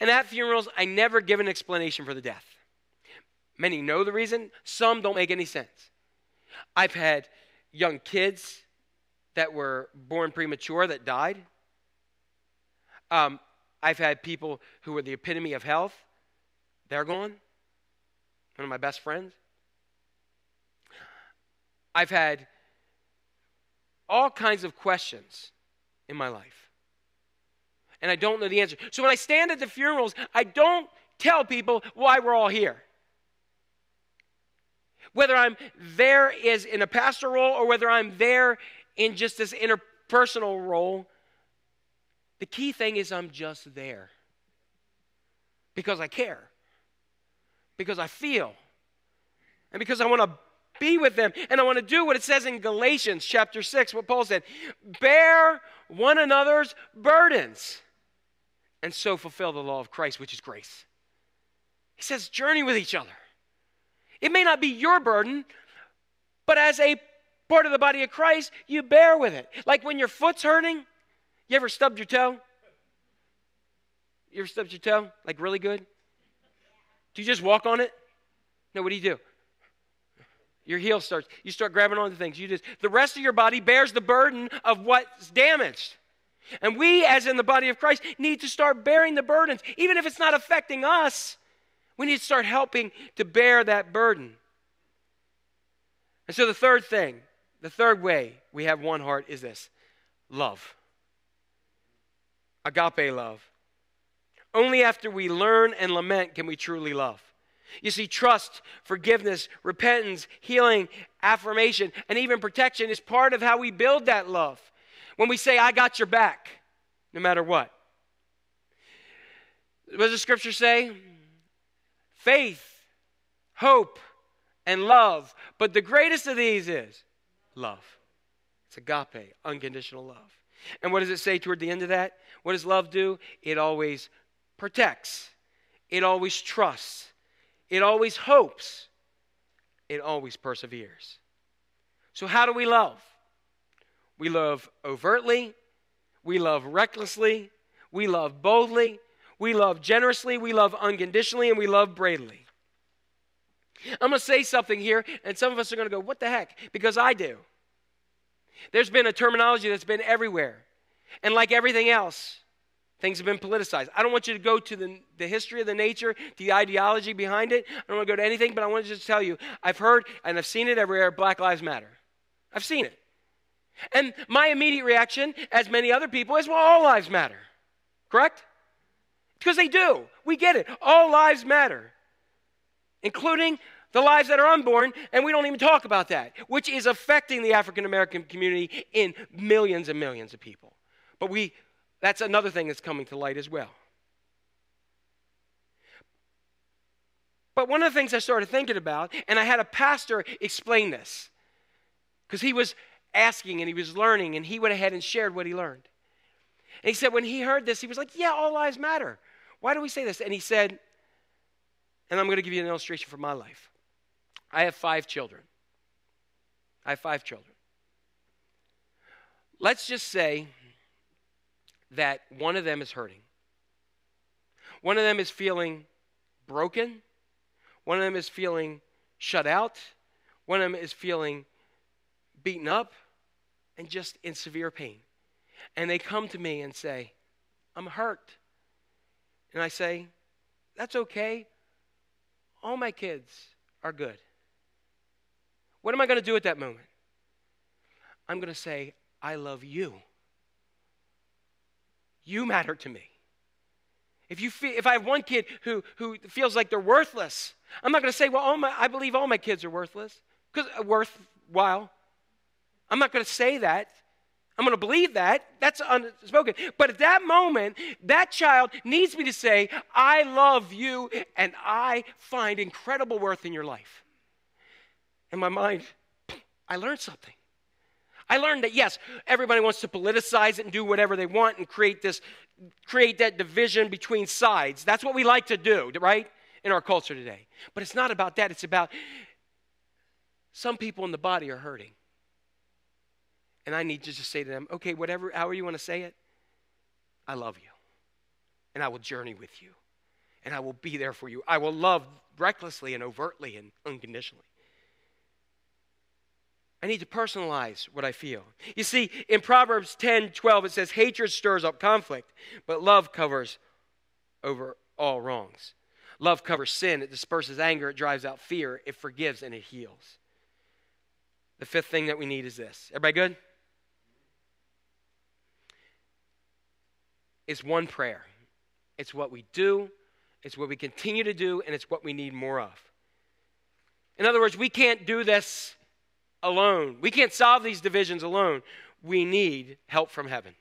And at funerals, I never give an explanation for the death. Many know the reason, some don't make any sense. I've had young kids that were born premature that died. Um, I've had people who were the epitome of health, they're gone. One of my best friends. I've had all kinds of questions in my life. And I don't know the answer. So when I stand at the funerals, I don't tell people why we're all here. Whether I'm there is in a pastor role or whether I'm there in just this interpersonal role, the key thing is I'm just there. Because I care. Because I feel. And because I want to be with them. And I want to do what it says in Galatians chapter 6, what Paul said bear one another's burdens, and so fulfill the law of Christ, which is grace. He says, journey with each other. It may not be your burden, but as a part of the body of Christ, you bear with it. Like when your foot's hurting, you ever stubbed your toe? You ever stubbed your toe? Like really good? Do you just walk on it? No, what do you do? Your heel starts, you start grabbing onto things. You just the rest of your body bears the burden of what's damaged. And we, as in the body of Christ, need to start bearing the burdens. Even if it's not affecting us, we need to start helping to bear that burden. And so the third thing, the third way we have one heart is this love. Agape love. Only after we learn and lament can we truly love. You see, trust, forgiveness, repentance, healing, affirmation, and even protection is part of how we build that love. When we say, I got your back, no matter what. What does the scripture say? Faith, hope, and love. But the greatest of these is love. It's agape, unconditional love. And what does it say toward the end of that? What does love do? It always protects, it always trusts, it always hopes. It always perseveres. So, how do we love? We love overtly, we love recklessly, we love boldly, we love generously, we love unconditionally, and we love bravely. I'm going to say something here, and some of us are going to go, What the heck? Because I do. There's been a terminology that's been everywhere. And like everything else, things have been politicized. I don't want you to go to the, the history of the nature, the ideology behind it. I don't want to go to anything, but I want to just tell you I've heard and I've seen it everywhere Black Lives Matter. I've seen it. And my immediate reaction, as many other people, is well, all lives matter. Correct? Because they do. We get it. All lives matter, including the lives that are unborn, and we don't even talk about that, which is affecting the African American community in millions and millions of people. But we, that's another thing that's coming to light as well. But one of the things I started thinking about, and I had a pastor explain this, because he was asking and he was learning, and he went ahead and shared what he learned. And he said, when he heard this, he was like, Yeah, all lives matter. Why do we say this? And he said, and I'm going to give you an illustration from my life. I have five children. I have five children. Let's just say that one of them is hurting. One of them is feeling broken. One of them is feeling shut out. One of them is feeling beaten up and just in severe pain. And they come to me and say, I'm hurt. And I say, That's okay. All my kids are good. What am I going to do at that moment? I'm going to say, I love you. You matter to me. If, you feel, if I have one kid who, who feels like they're worthless, I'm not going to say, well, all my, I believe all my kids are worthless, because uh, worthwhile. I'm not going to say that. I'm going to believe that. That's unspoken. But at that moment, that child needs me to say, I love you and I find incredible worth in your life. In my mind, I learned something. I learned that yes, everybody wants to politicize it and do whatever they want and create this create that division between sides. That's what we like to do, right? In our culture today. But it's not about that. It's about some people in the body are hurting. And I need to just say to them, okay, whatever, however you want to say it, I love you. And I will journey with you. And I will be there for you. I will love recklessly and overtly and unconditionally. I need to personalize what I feel. You see, in Proverbs 10 12, it says, Hatred stirs up conflict, but love covers over all wrongs. Love covers sin, it disperses anger, it drives out fear, it forgives, and it heals. The fifth thing that we need is this. Everybody good? It's one prayer. It's what we do, it's what we continue to do, and it's what we need more of. In other words, we can't do this alone. We can't solve these divisions alone. We need help from heaven.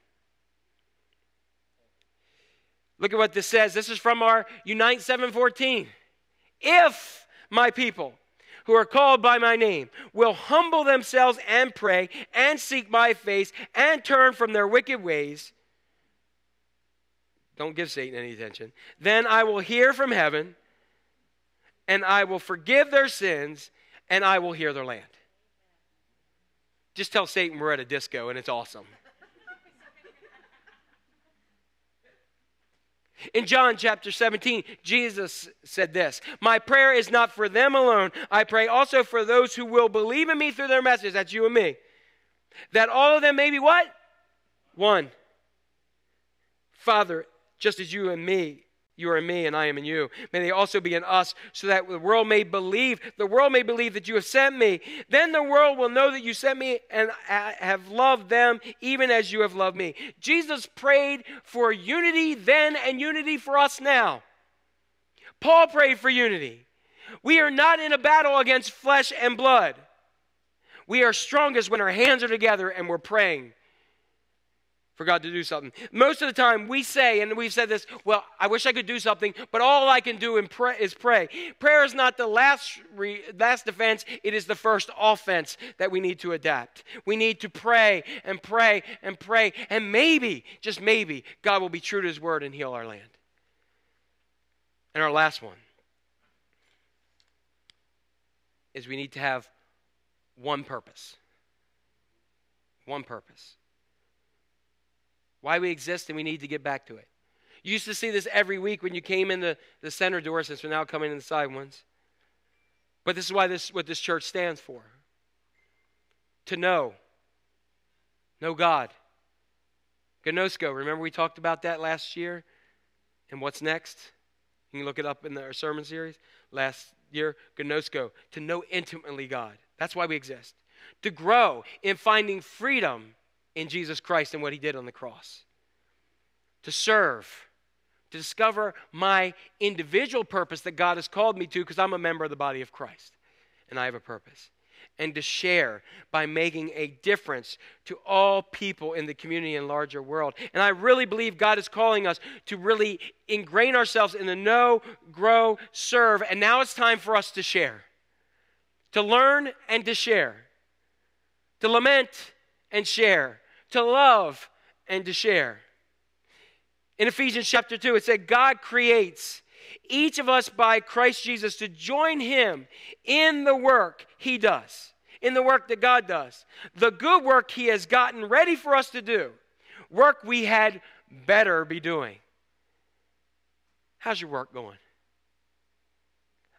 Look at what this says. This is from our Unite 714. If my people who are called by my name will humble themselves and pray and seek my face and turn from their wicked ways, don't give Satan any attention. Then I will hear from heaven, and I will forgive their sins, and I will hear their land. Just tell Satan we're at a disco and it's awesome. In John chapter 17, Jesus said this My prayer is not for them alone. I pray also for those who will believe in me through their message. That's you and me. That all of them may be what? One. Father, just as you and me, you are in me and I am in you. May they also be in us, so that the world may believe, the world may believe that you have sent me. Then the world will know that you sent me and have loved them even as you have loved me. Jesus prayed for unity then and unity for us now. Paul prayed for unity. We are not in a battle against flesh and blood. We are strongest when our hands are together and we're praying for God to do something. Most of the time, we say, and we've said this, well, I wish I could do something, but all I can do pray, is pray. Prayer is not the last, re, last defense, it is the first offense that we need to adapt. We need to pray and pray and pray, and maybe, just maybe, God will be true to his word and heal our land. And our last one is we need to have one purpose. One purpose. Why we exist, and we need to get back to it. You used to see this every week when you came in the, the center door, since we're now coming in the side ones. But this is why this what this church stands for. To know. Know God. Gnosko. Remember we talked about that last year? And what's next? You can look it up in our sermon series. Last year, Gnosko. To know intimately God. That's why we exist. To grow in finding freedom in Jesus Christ and what he did on the cross. To serve to discover my individual purpose that God has called me to because I'm a member of the body of Christ and I have a purpose. And to share by making a difference to all people in the community and larger world. And I really believe God is calling us to really ingrain ourselves in the know, grow, serve. And now it's time for us to share, to learn and to share, to lament and share, to love and to share. In Ephesians chapter 2, it said, God creates each of us by Christ Jesus to join him in the work he does, in the work that God does. The good work he has gotten ready for us to do, work we had better be doing. How's your work going?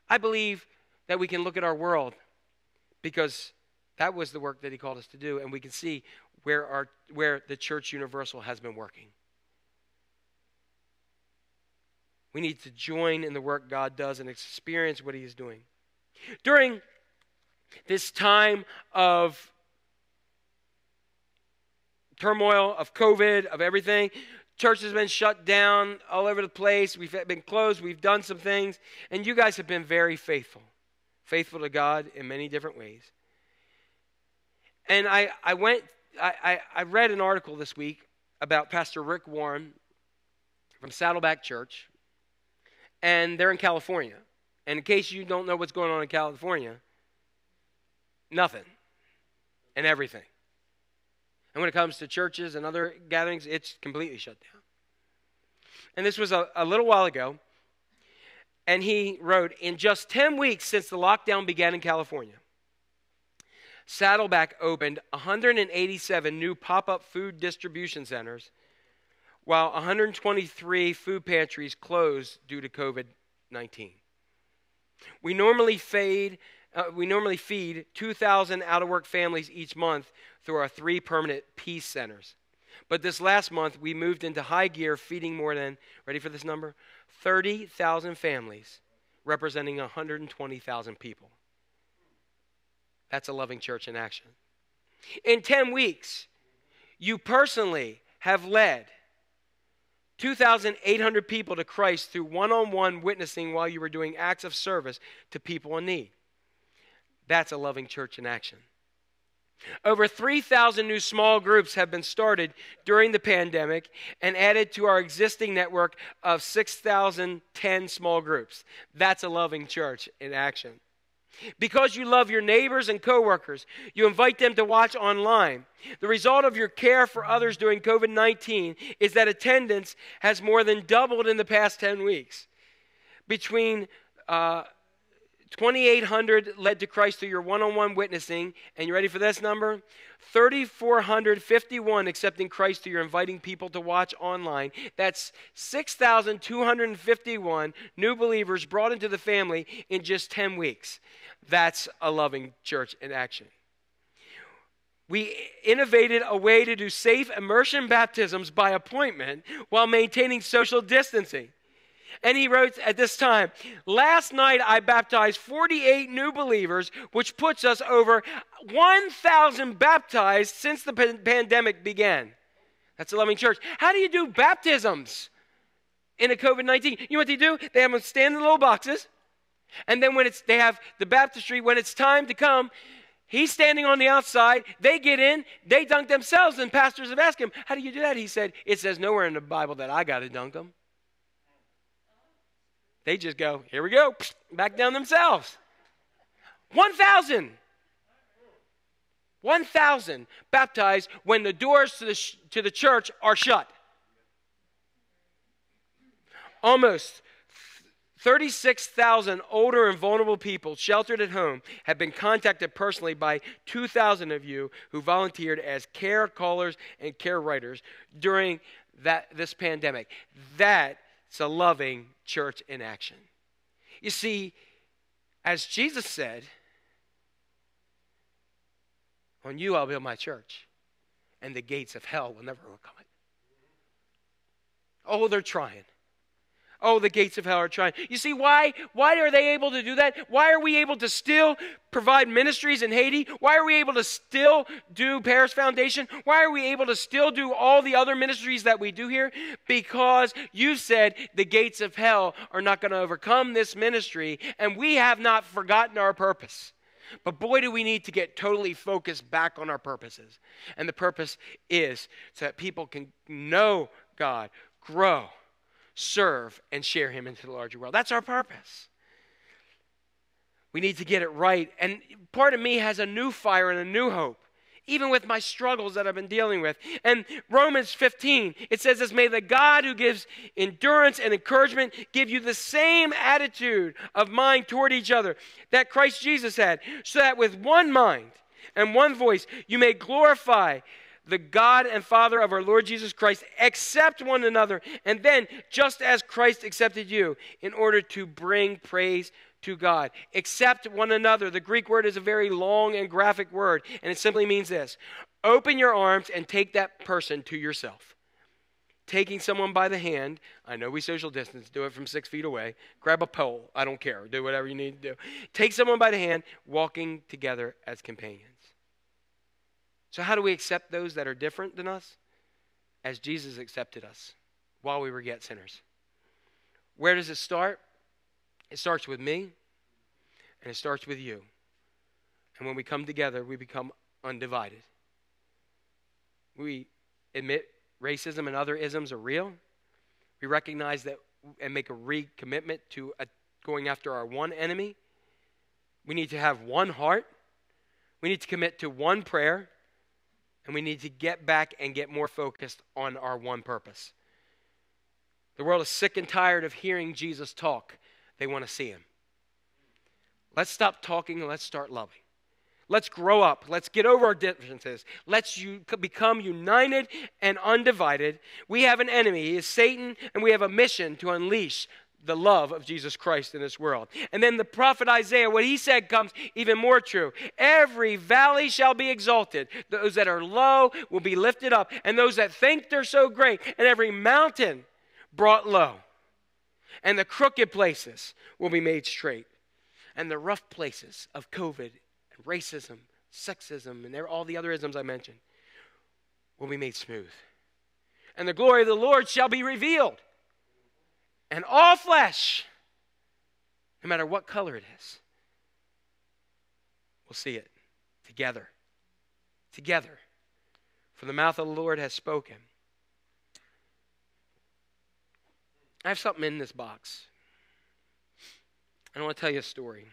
I believe that we can look at our world because that was the work that he called us to do, and we can see where, our, where the church universal has been working. We need to join in the work God does and experience what He is doing. During this time of turmoil, of COVID, of everything, church has been shut down all over the place. We've been closed. We've done some things. And you guys have been very faithful, faithful to God in many different ways. And I, I went, I, I, read an article this week about Pastor Rick Warren from Saddleback Church and they're in California. And in case you don't know what's going on in California, nothing and everything. And when it comes to churches and other gatherings, it's completely shut down. And this was a, a little while ago. And he wrote In just 10 weeks since the lockdown began in California, Saddleback opened 187 new pop up food distribution centers while 123 food pantries closed due to COVID 19. We normally feed, uh, we normally feed 2,000 out of work families each month through our three permanent peace centers. But this last month, we moved into high gear, feeding more than, ready for this number? 30,000 families, representing 120,000 people. That's a loving church in action. In 10 weeks, you personally have led 2,800 people to Christ through one on one witnessing while you were doing acts of service to people in need. That's a loving church in action. Over 3,000 new small groups have been started during the pandemic and added to our existing network of 6,010 small groups. That's a loving church in action. Because you love your neighbors and coworkers, you invite them to watch online. The result of your care for others during COVID 19 is that attendance has more than doubled in the past 10 weeks. Between uh, 2,800 led to Christ through your one on one witnessing, and you ready for this number? 3,451 accepting Christ through your inviting people to watch online. That's 6,251 new believers brought into the family in just 10 weeks. That's a loving church in action. We innovated a way to do safe immersion baptisms by appointment while maintaining social distancing. And he wrote at this time, Last night I baptized 48 new believers, which puts us over 1,000 baptized since the pandemic began. That's a loving church. How do you do baptisms in a COVID 19? You know what they do? They have them stand in the little boxes. And then when it's they have the baptistry, when it's time to come, he's standing on the outside. They get in, they dunk themselves, and pastors have asked him, How do you do that? He said, It says nowhere in the Bible that I got to dunk them. They just go, Here we go, back down themselves. 1,000. 1,000 baptized when the doors to the, sh- to the church are shut. Almost 36,000 older and vulnerable people sheltered at home have been contacted personally by 2,000 of you who volunteered as care callers and care writers during that, this pandemic. That's a loving church in action. You see, as Jesus said, on you I'll build my church, and the gates of hell will never overcome it. Oh, they're trying. Oh, the gates of hell are trying. You see, why? Why are they able to do that? Why are we able to still provide ministries in Haiti? Why are we able to still do Paris Foundation? Why are we able to still do all the other ministries that we do here? Because you said the gates of hell are not going to overcome this ministry, and we have not forgotten our purpose. But boy, do we need to get totally focused back on our purposes. And the purpose is so that people can know God, grow, serve, and share Him into the larger world. That's our purpose. We need to get it right. And part of me has a new fire and a new hope, even with my struggles that I've been dealing with. And Romans 15, it says this May the God who gives endurance and encouragement give you the same attitude of mind toward each other that Christ Jesus had, so that with one mind and one voice you may glorify the God and Father of our Lord Jesus Christ, accept one another, and then, just as Christ accepted you, in order to bring praise to God. Accept one another. The Greek word is a very long and graphic word, and it simply means this open your arms and take that person to yourself. Taking someone by the hand, I know we social distance, do it from six feet away. Grab a pole, I don't care, do whatever you need to do. Take someone by the hand, walking together as companions. So, how do we accept those that are different than us? As Jesus accepted us while we were yet sinners. Where does it start? It starts with me, and it starts with you. And when we come together, we become undivided. We admit racism and other isms are real. We recognize that and make a recommitment to a, going after our one enemy. We need to have one heart. We need to commit to one prayer. And we need to get back and get more focused on our one purpose. The world is sick and tired of hearing Jesus talk. They want to see him. Let's stop talking and let's start loving. Let's grow up. Let's get over our differences. Let's you become united and undivided. We have an enemy. He is Satan, and we have a mission to unleash the love of Jesus Christ in this world. And then the prophet Isaiah, what he said comes even more true. Every valley shall be exalted. Those that are low will be lifted up, and those that think they're so great, and every mountain brought low. And the crooked places will be made straight. And the rough places of COVID and racism, sexism, and all the other isms I mentioned will be made smooth. And the glory of the Lord shall be revealed and all flesh, no matter what color it is, will see it together. Together. For the mouth of the Lord has spoken. I have something in this box. I want to tell you a story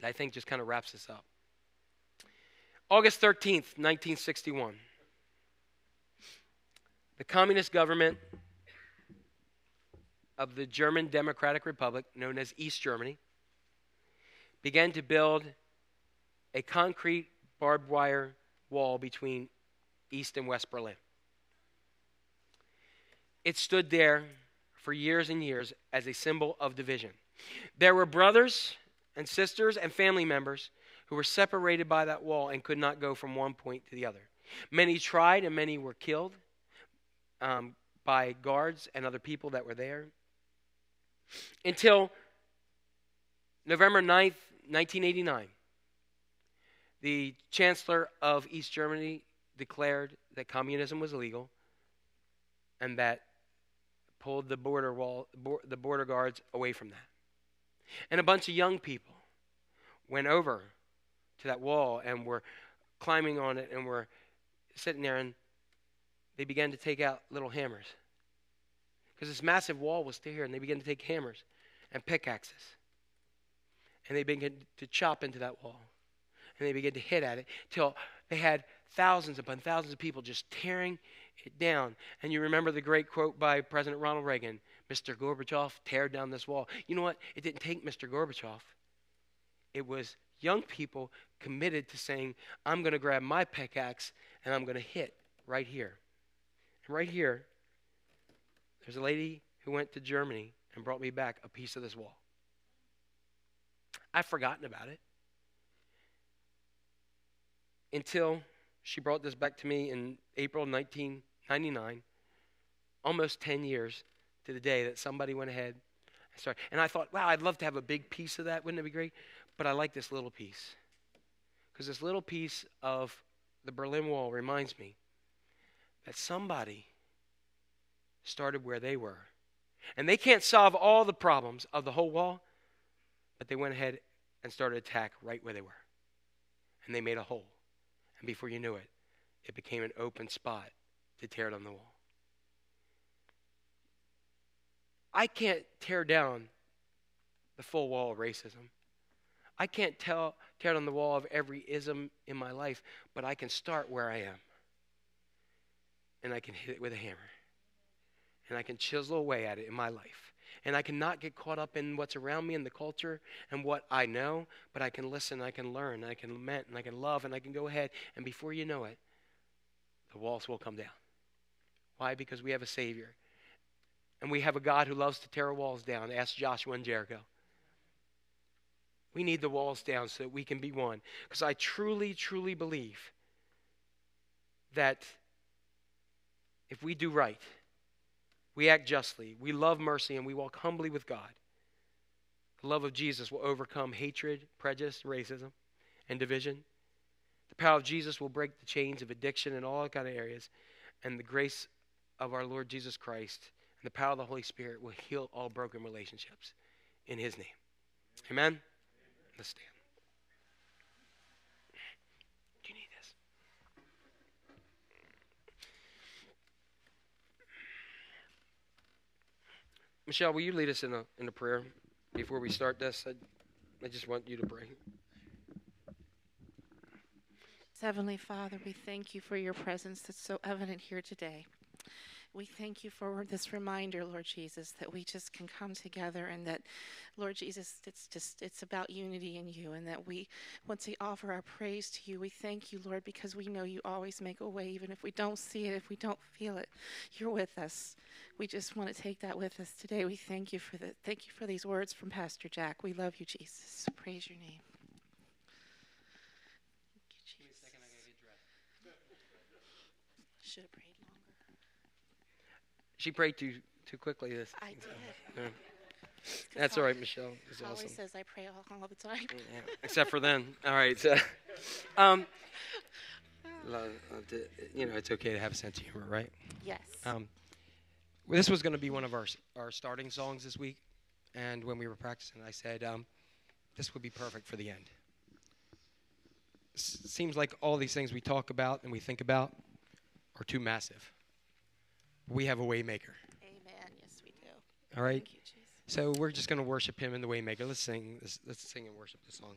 that I think just kind of wraps this up. August 13th, 1961. The communist government of the German Democratic Republic, known as East Germany, began to build a concrete barbed wire wall between East and West Berlin. It stood there for years and years as a symbol of division. There were brothers and sisters and family members who were separated by that wall and could not go from one point to the other. Many tried and many were killed um, by guards and other people that were there until November 9th, 1989. The Chancellor of East Germany declared that communism was illegal and that pulled the border wall the border guards away from that. And a bunch of young people went over to that wall and were climbing on it and were sitting there and they began to take out little hammers because this massive wall was still here, and they began to take hammers and pickaxes. And they began to chop into that wall. And they began to hit at it till they had thousands upon thousands of people just tearing it down. And you remember the great quote by President Ronald Reagan Mr. Gorbachev, tear down this wall. You know what? It didn't take Mr. Gorbachev. It was young people committed to saying, I'm going to grab my pickaxe and I'm going to hit right here. And right here, there's a lady who went to Germany and brought me back a piece of this wall. I've forgotten about it until she brought this back to me in April 1999, almost 10 years to the day that somebody went ahead and started. And I thought, wow, I'd love to have a big piece of that. Wouldn't it be great? But I like this little piece. Because this little piece of the Berlin Wall reminds me that somebody started where they were. And they can't solve all the problems of the whole wall, but they went ahead and started attack right where they were. And they made a hole. And before you knew it, it became an open spot to tear down the wall. I can't tear down the full wall of racism. I can't tell, tear down the wall of every ism in my life, but I can start where I am. And I can hit it with a hammer. And I can chisel away at it in my life. And I cannot get caught up in what's around me in the culture and what I know, but I can listen, I can learn, I can lament, and I can love, and I can go ahead. And before you know it, the walls will come down. Why? Because we have a Savior. And we have a God who loves to tear walls down. Ask Joshua and Jericho. We need the walls down so that we can be one. Because I truly, truly believe that if we do right, we act justly, we love mercy, and we walk humbly with God, the love of Jesus will overcome hatred, prejudice, racism, and division. The power of Jesus will break the chains of addiction in all kind of areas, and the grace of our Lord Jesus Christ and the power of the Holy Spirit will heal all broken relationships in His name. Amen. Let's stand. Do you need this? Michelle, will you lead us in a in a prayer before we start this? I, I just want you to pray. Heavenly Father, we thank you for your presence that's so evident here today. We thank you for this reminder, Lord Jesus, that we just can come together and that, Lord Jesus, it's just it's about unity in you and that we once we offer our praise to you, we thank you, Lord, because we know you always make a way, even if we don't see it, if we don't feel it. You're with us. We just want to take that with us today. We thank you for the thank you for these words from Pastor Jack. We love you, Jesus. Praise your name. Thank you, Jesus. Should have prayed longer. She prayed too too quickly. This. I did. Yeah. That's all right, Michelle. It's awesome. says I pray all, all the time. Yeah, except for then. All right. So, um, lo- love to- you know, it's okay to have a sense of humor, right? Yes. Um, this was going to be one of our our starting songs this week, and when we were practicing, I said um, this would be perfect for the end. S- seems like all these things we talk about and we think about are too massive. We have a waymaker. Amen. Yes, we do. All right. Thank you. So we're just going to worship him in the waymaker. Let's sing. Let's, let's sing and worship this song.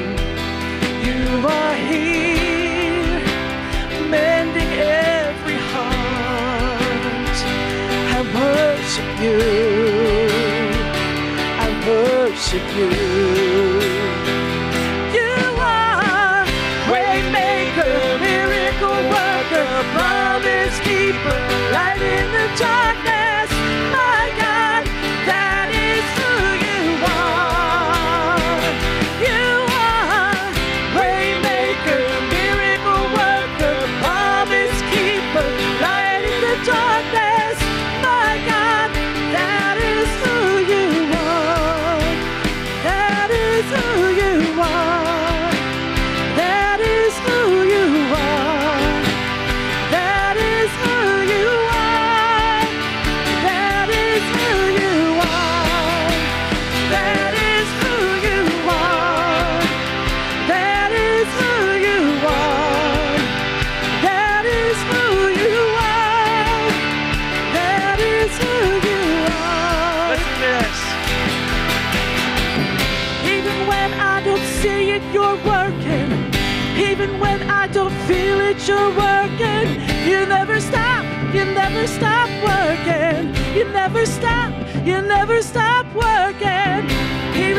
are here, mending every heart. I worship you. I worship you. You are miracle worker, promise keeper, light in the dark.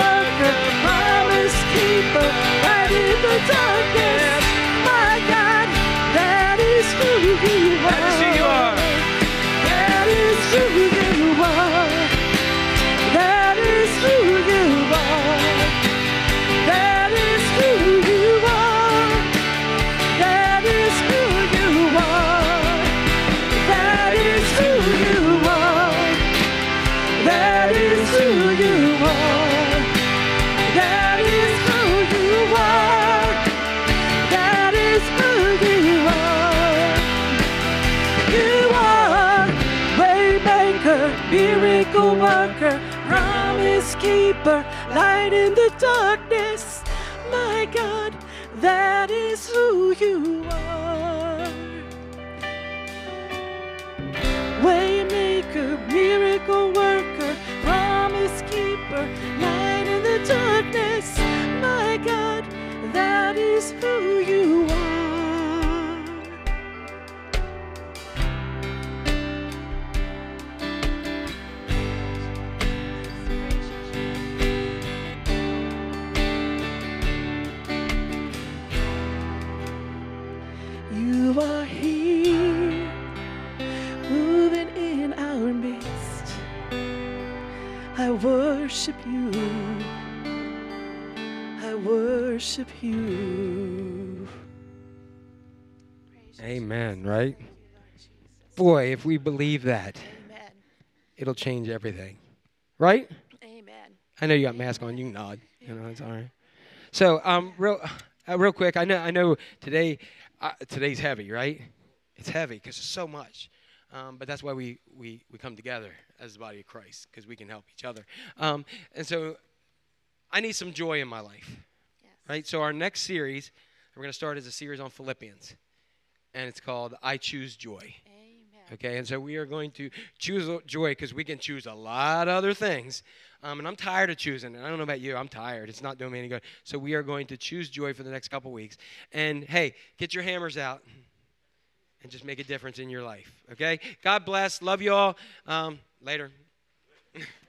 worker, promise keeper, light in the darkness. My God, that is who He are. you. Worship you. Amen, right? Boy, if we believe that, Amen. it'll change everything. Right? Amen. I know you got mask on. You can nod. You know, it's all right. So, um, real, uh, real quick. I know, I know today, uh, today's heavy, right? It's heavy because there's so much. Um, but that's why we, we, we come together as the body of Christ because we can help each other. Um, and so, I need some joy in my life. Right? So, our next series, we're going to start as a series on Philippians, and it's called "I Choose Joy." Amen. Okay, and so we are going to choose joy because we can choose a lot of other things. Um, and I'm tired of choosing. And I don't know about you, I'm tired. It's not doing me any good. So we are going to choose joy for the next couple weeks. And hey, get your hammers out and just make a difference in your life. Okay? God bless. Love you all. Um, later.